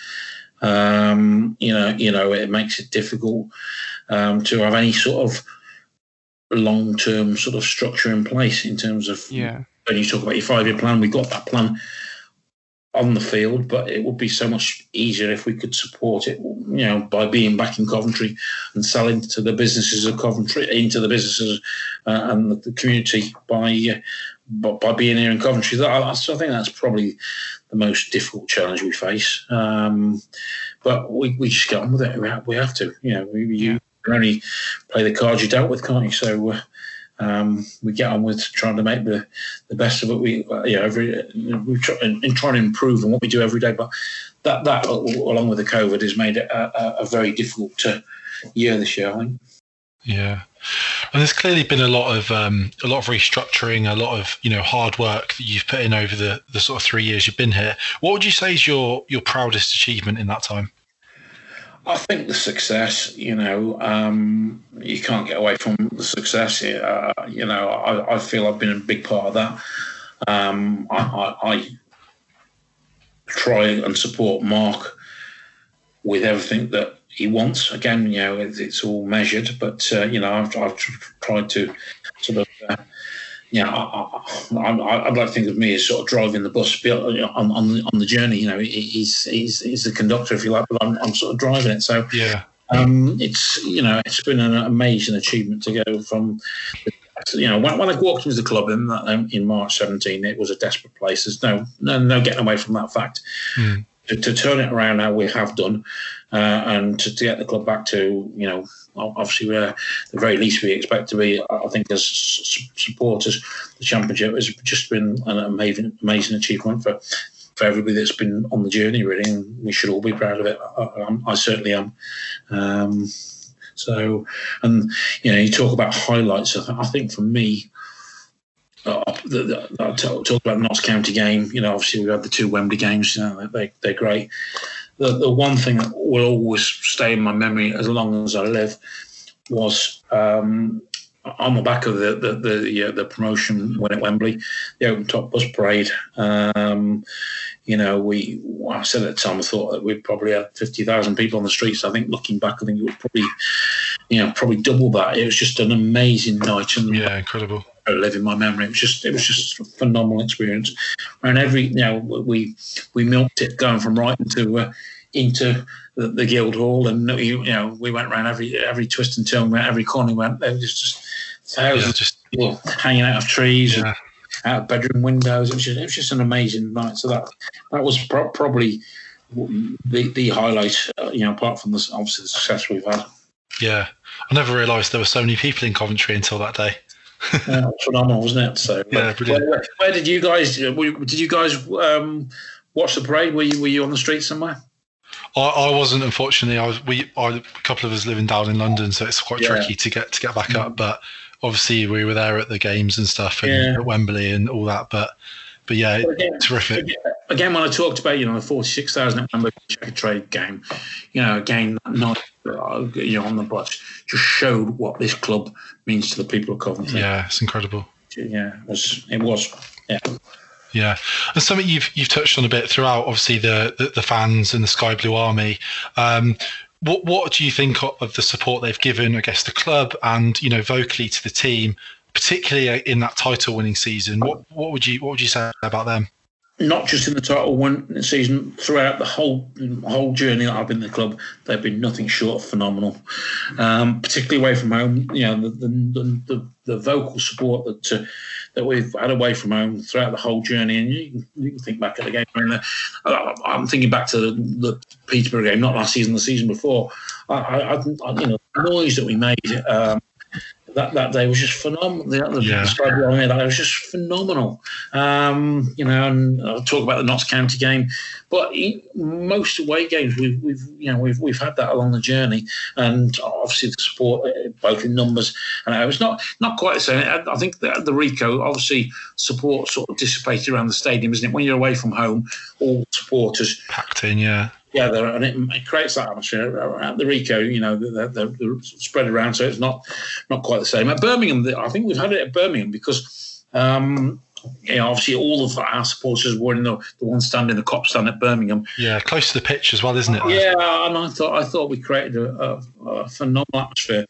Speaker 5: Um, you know, you know, it makes it difficult um, to have any sort of long-term sort of structure in place in terms of
Speaker 3: yeah.
Speaker 5: When you talk about your five-year plan, we've got that plan on the field, but it would be so much easier if we could support it, you know, by being back in Coventry and selling to the businesses of Coventry, into the businesses uh, and the, the community by, uh, by, by being here in Coventry. That, I, I think that's probably the most difficult challenge we face. Um, but we, we just get on with it. We have, we have to. You know, we, you can only play the cards you dealt with, can't you? So uh, um, we get on with trying to make the, the best of it. We, uh, know, every we try and, and trying to improve on what we do every day. But that that along with the COVID has made it a, a very difficult uh, year this year. I think.
Speaker 4: Yeah, and there's clearly been a lot of um, a lot of restructuring, a lot of you know hard work that you've put in over the, the sort of three years you've been here. What would you say is your your proudest achievement in that time?
Speaker 5: I think the success, you know, um, you can't get away from the success. Uh, you know, I, I, feel I've been a big part of that. Um, I, I, I, try and support Mark with everything that he wants. Again, you know, it's, it's all measured, but uh, you know, I've, I've, tried to sort of, uh, you know, I, would like to think of me as sort of driving the bus on, on, the, on the journey. You know, he's he's he's the conductor, if you like, but I'm, I'm sort of driving it. So
Speaker 4: yeah.
Speaker 5: Um, it's you know it's been an amazing achievement to go from you know when, when I walked into the club in um, in March 17 it was a desperate place there's no no, no getting away from that fact
Speaker 4: mm.
Speaker 5: to, to, turn it around how we have done uh, and to, to, get the club back to you know obviously we're the very least we expect to be. I think as supporters, the championship has just been an amazing amazing achievement for. For everybody that's been on the journey, really, and we should all be proud of it. I, I certainly am. Um, so, and you know, you talk about highlights. I think for me, uh, the, the, I talk, talk about the Notts County game. You know, obviously we had the two Wembley games. You know, they they're great the, the one thing that will always stay in my memory as long as I live was um, on the back of the the the, uh, the promotion when at Wembley, the open top bus parade. Um, you know, we I said at the time I thought that we'd probably have fifty thousand people on the streets. I think looking back, I think it was probably you know probably double that. It was just an amazing night and
Speaker 4: yeah, incredible
Speaker 5: live in my memory. It was just it was just a phenomenal experience. And every you know we we milked it going from Ryton to uh, into the, the, Guildhall, and you, you, know we went around every every twist and turn, every corner we went. There was just thousands yeah, just, of people hanging out of trees. Yeah. And, out of bedroom windows. It was just, it was just an amazing night. So that that was pro- probably the the highlight. Uh, you know, apart from the obviously the success we've had.
Speaker 4: Yeah, I never realised there were so many people in Coventry until that day
Speaker 5: yeah, phenomenal, wasn't it? So,
Speaker 4: yeah,
Speaker 5: where, where, did you guys? Uh, did you guys um, watch the parade? Were you were you on the street somewhere?
Speaker 4: I, I wasn't, unfortunately. I was. We, I, a couple of us living down in London, so it's quite yeah. tricky to get to get back up. But obviously, we were there at the games and stuff, and yeah. at Wembley and all that. But but yeah, again, terrific.
Speaker 5: Again, when I talked about you know the forty six thousand member Checkatrade game, you know, again, not uh, you know on the bus, just showed what this club means to the people of Coventry.
Speaker 4: Yeah, it's incredible.
Speaker 5: Yeah, it was. It was. Yeah.
Speaker 4: Yeah, and something you've you've touched on a bit throughout, obviously the the, the fans and the Sky Blue Army. Um, what what do you think of the support they've given, I guess, the club and you know vocally to the team, particularly in that title winning season? What what would you what would you say about them?
Speaker 5: Not just in the title one season, throughout the whole whole journey that I've been in the club, they've been nothing short of phenomenal. Um, particularly away from home, you know, the the, the, the vocal support that uh, that we've had away from home throughout the whole journey, and you can, you can think back at the game. I uh, I'm thinking back to the, the, Peterborough game, not last season, the season before. I, I, I you know, the noise that we made. Um, that, that day was just phenomenal. The, the yeah. On that was just phenomenal. Um, you know, and I'll talk about the Notts County game, but most away games we've, we've you know we've we've had that along the journey, and obviously the support uh, both in numbers and it was not not quite the same. I think the, the Ricoh obviously support sort of dissipated around the stadium, isn't it? When you're away from home, all supporters
Speaker 4: packed in, yeah
Speaker 5: together, and it, it, creates that atmosphere at the Ricoh. You know, they're, they're, they're, spread around, so it's not not quite the same. At Birmingham, I think we've had it at Birmingham because. Um, you know, obviously, all of our supporters were in the, the one stand in the Kop stand at Birmingham.
Speaker 4: Yeah, close to the pitch as well, isn't it?
Speaker 5: Yeah, and I thought I thought we created a, a, a phenomenal atmosphere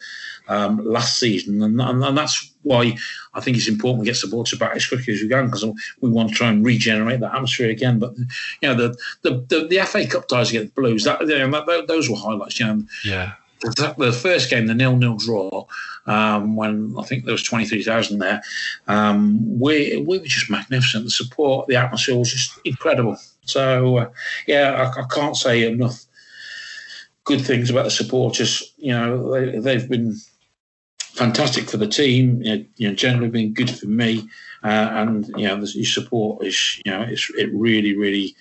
Speaker 5: um, last season, and, and, and that's why I think it's important we get supporters back as quickly as we can because we want to try and regenerate that atmosphere again. But you know, the the, the, the FA Cup ties against the Blues, that, you know, that, those were highlights. You know,
Speaker 4: yeah.
Speaker 5: The, the first game, the nil-nil draw, um, when I think there was twenty three thousand there, um, we we were just magnificent. The support, the atmosphere was just incredible. So uh, yeah, I, I can't say enough good things about the supporters. You know, they, they've been fantastic for the team. You know, generally been good for me, uh, and you know, your support is you know, it really, really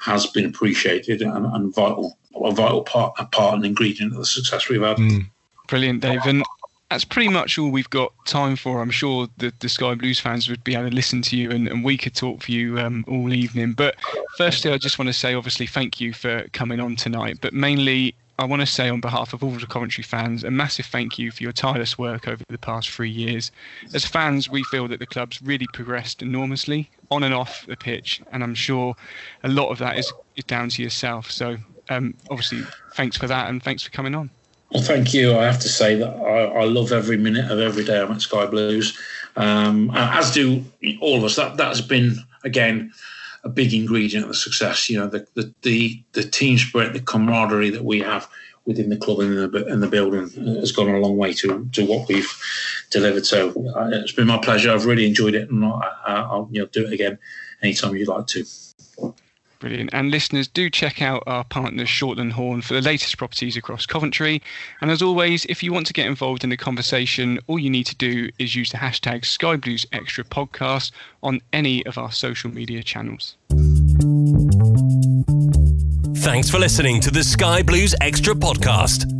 Speaker 5: has been appreciated and, and vital, a vital part, a part and ingredient of the success we've had. Mm.
Speaker 3: Brilliant, Dave. And that's pretty much all we've got time for. I'm sure the, the Sky Blues fans would be able to listen to you and, and we could talk for you um, all evening. But firstly, I just want to say, obviously, thank you for coming on tonight. But mainly, I want to say on behalf of all the Coventry fans a massive thank you for your tireless work over the past three years. As fans, we feel that the club's really progressed enormously on and off the pitch, and I'm sure a lot of that is, down to yourself. So, um, obviously, thanks for that, and thanks for coming on.
Speaker 5: Well, thank you. I have to say that I, I love every minute of every day I'm at Sky Blues, um, as do all of us. That that has been again a big ingredient of the success. You know, the the the, the team spirit, the camaraderie that we have within the club and the, and the building has gone a long way to to what we've delivered. So uh, it's been my pleasure. I've really enjoyed it, and I, will you know do it again anytime you'd like to.
Speaker 3: Brilliant. And listeners, do check out our partners, Shortland Horn, for the latest properties across Coventry. And as always, if you want to get involved in the conversation, all you need to do is use the hashtag Sky Blues Extra Podcast on any of our social media channels.
Speaker 8: Thanks for listening to the Sky Blues Extra Podcast.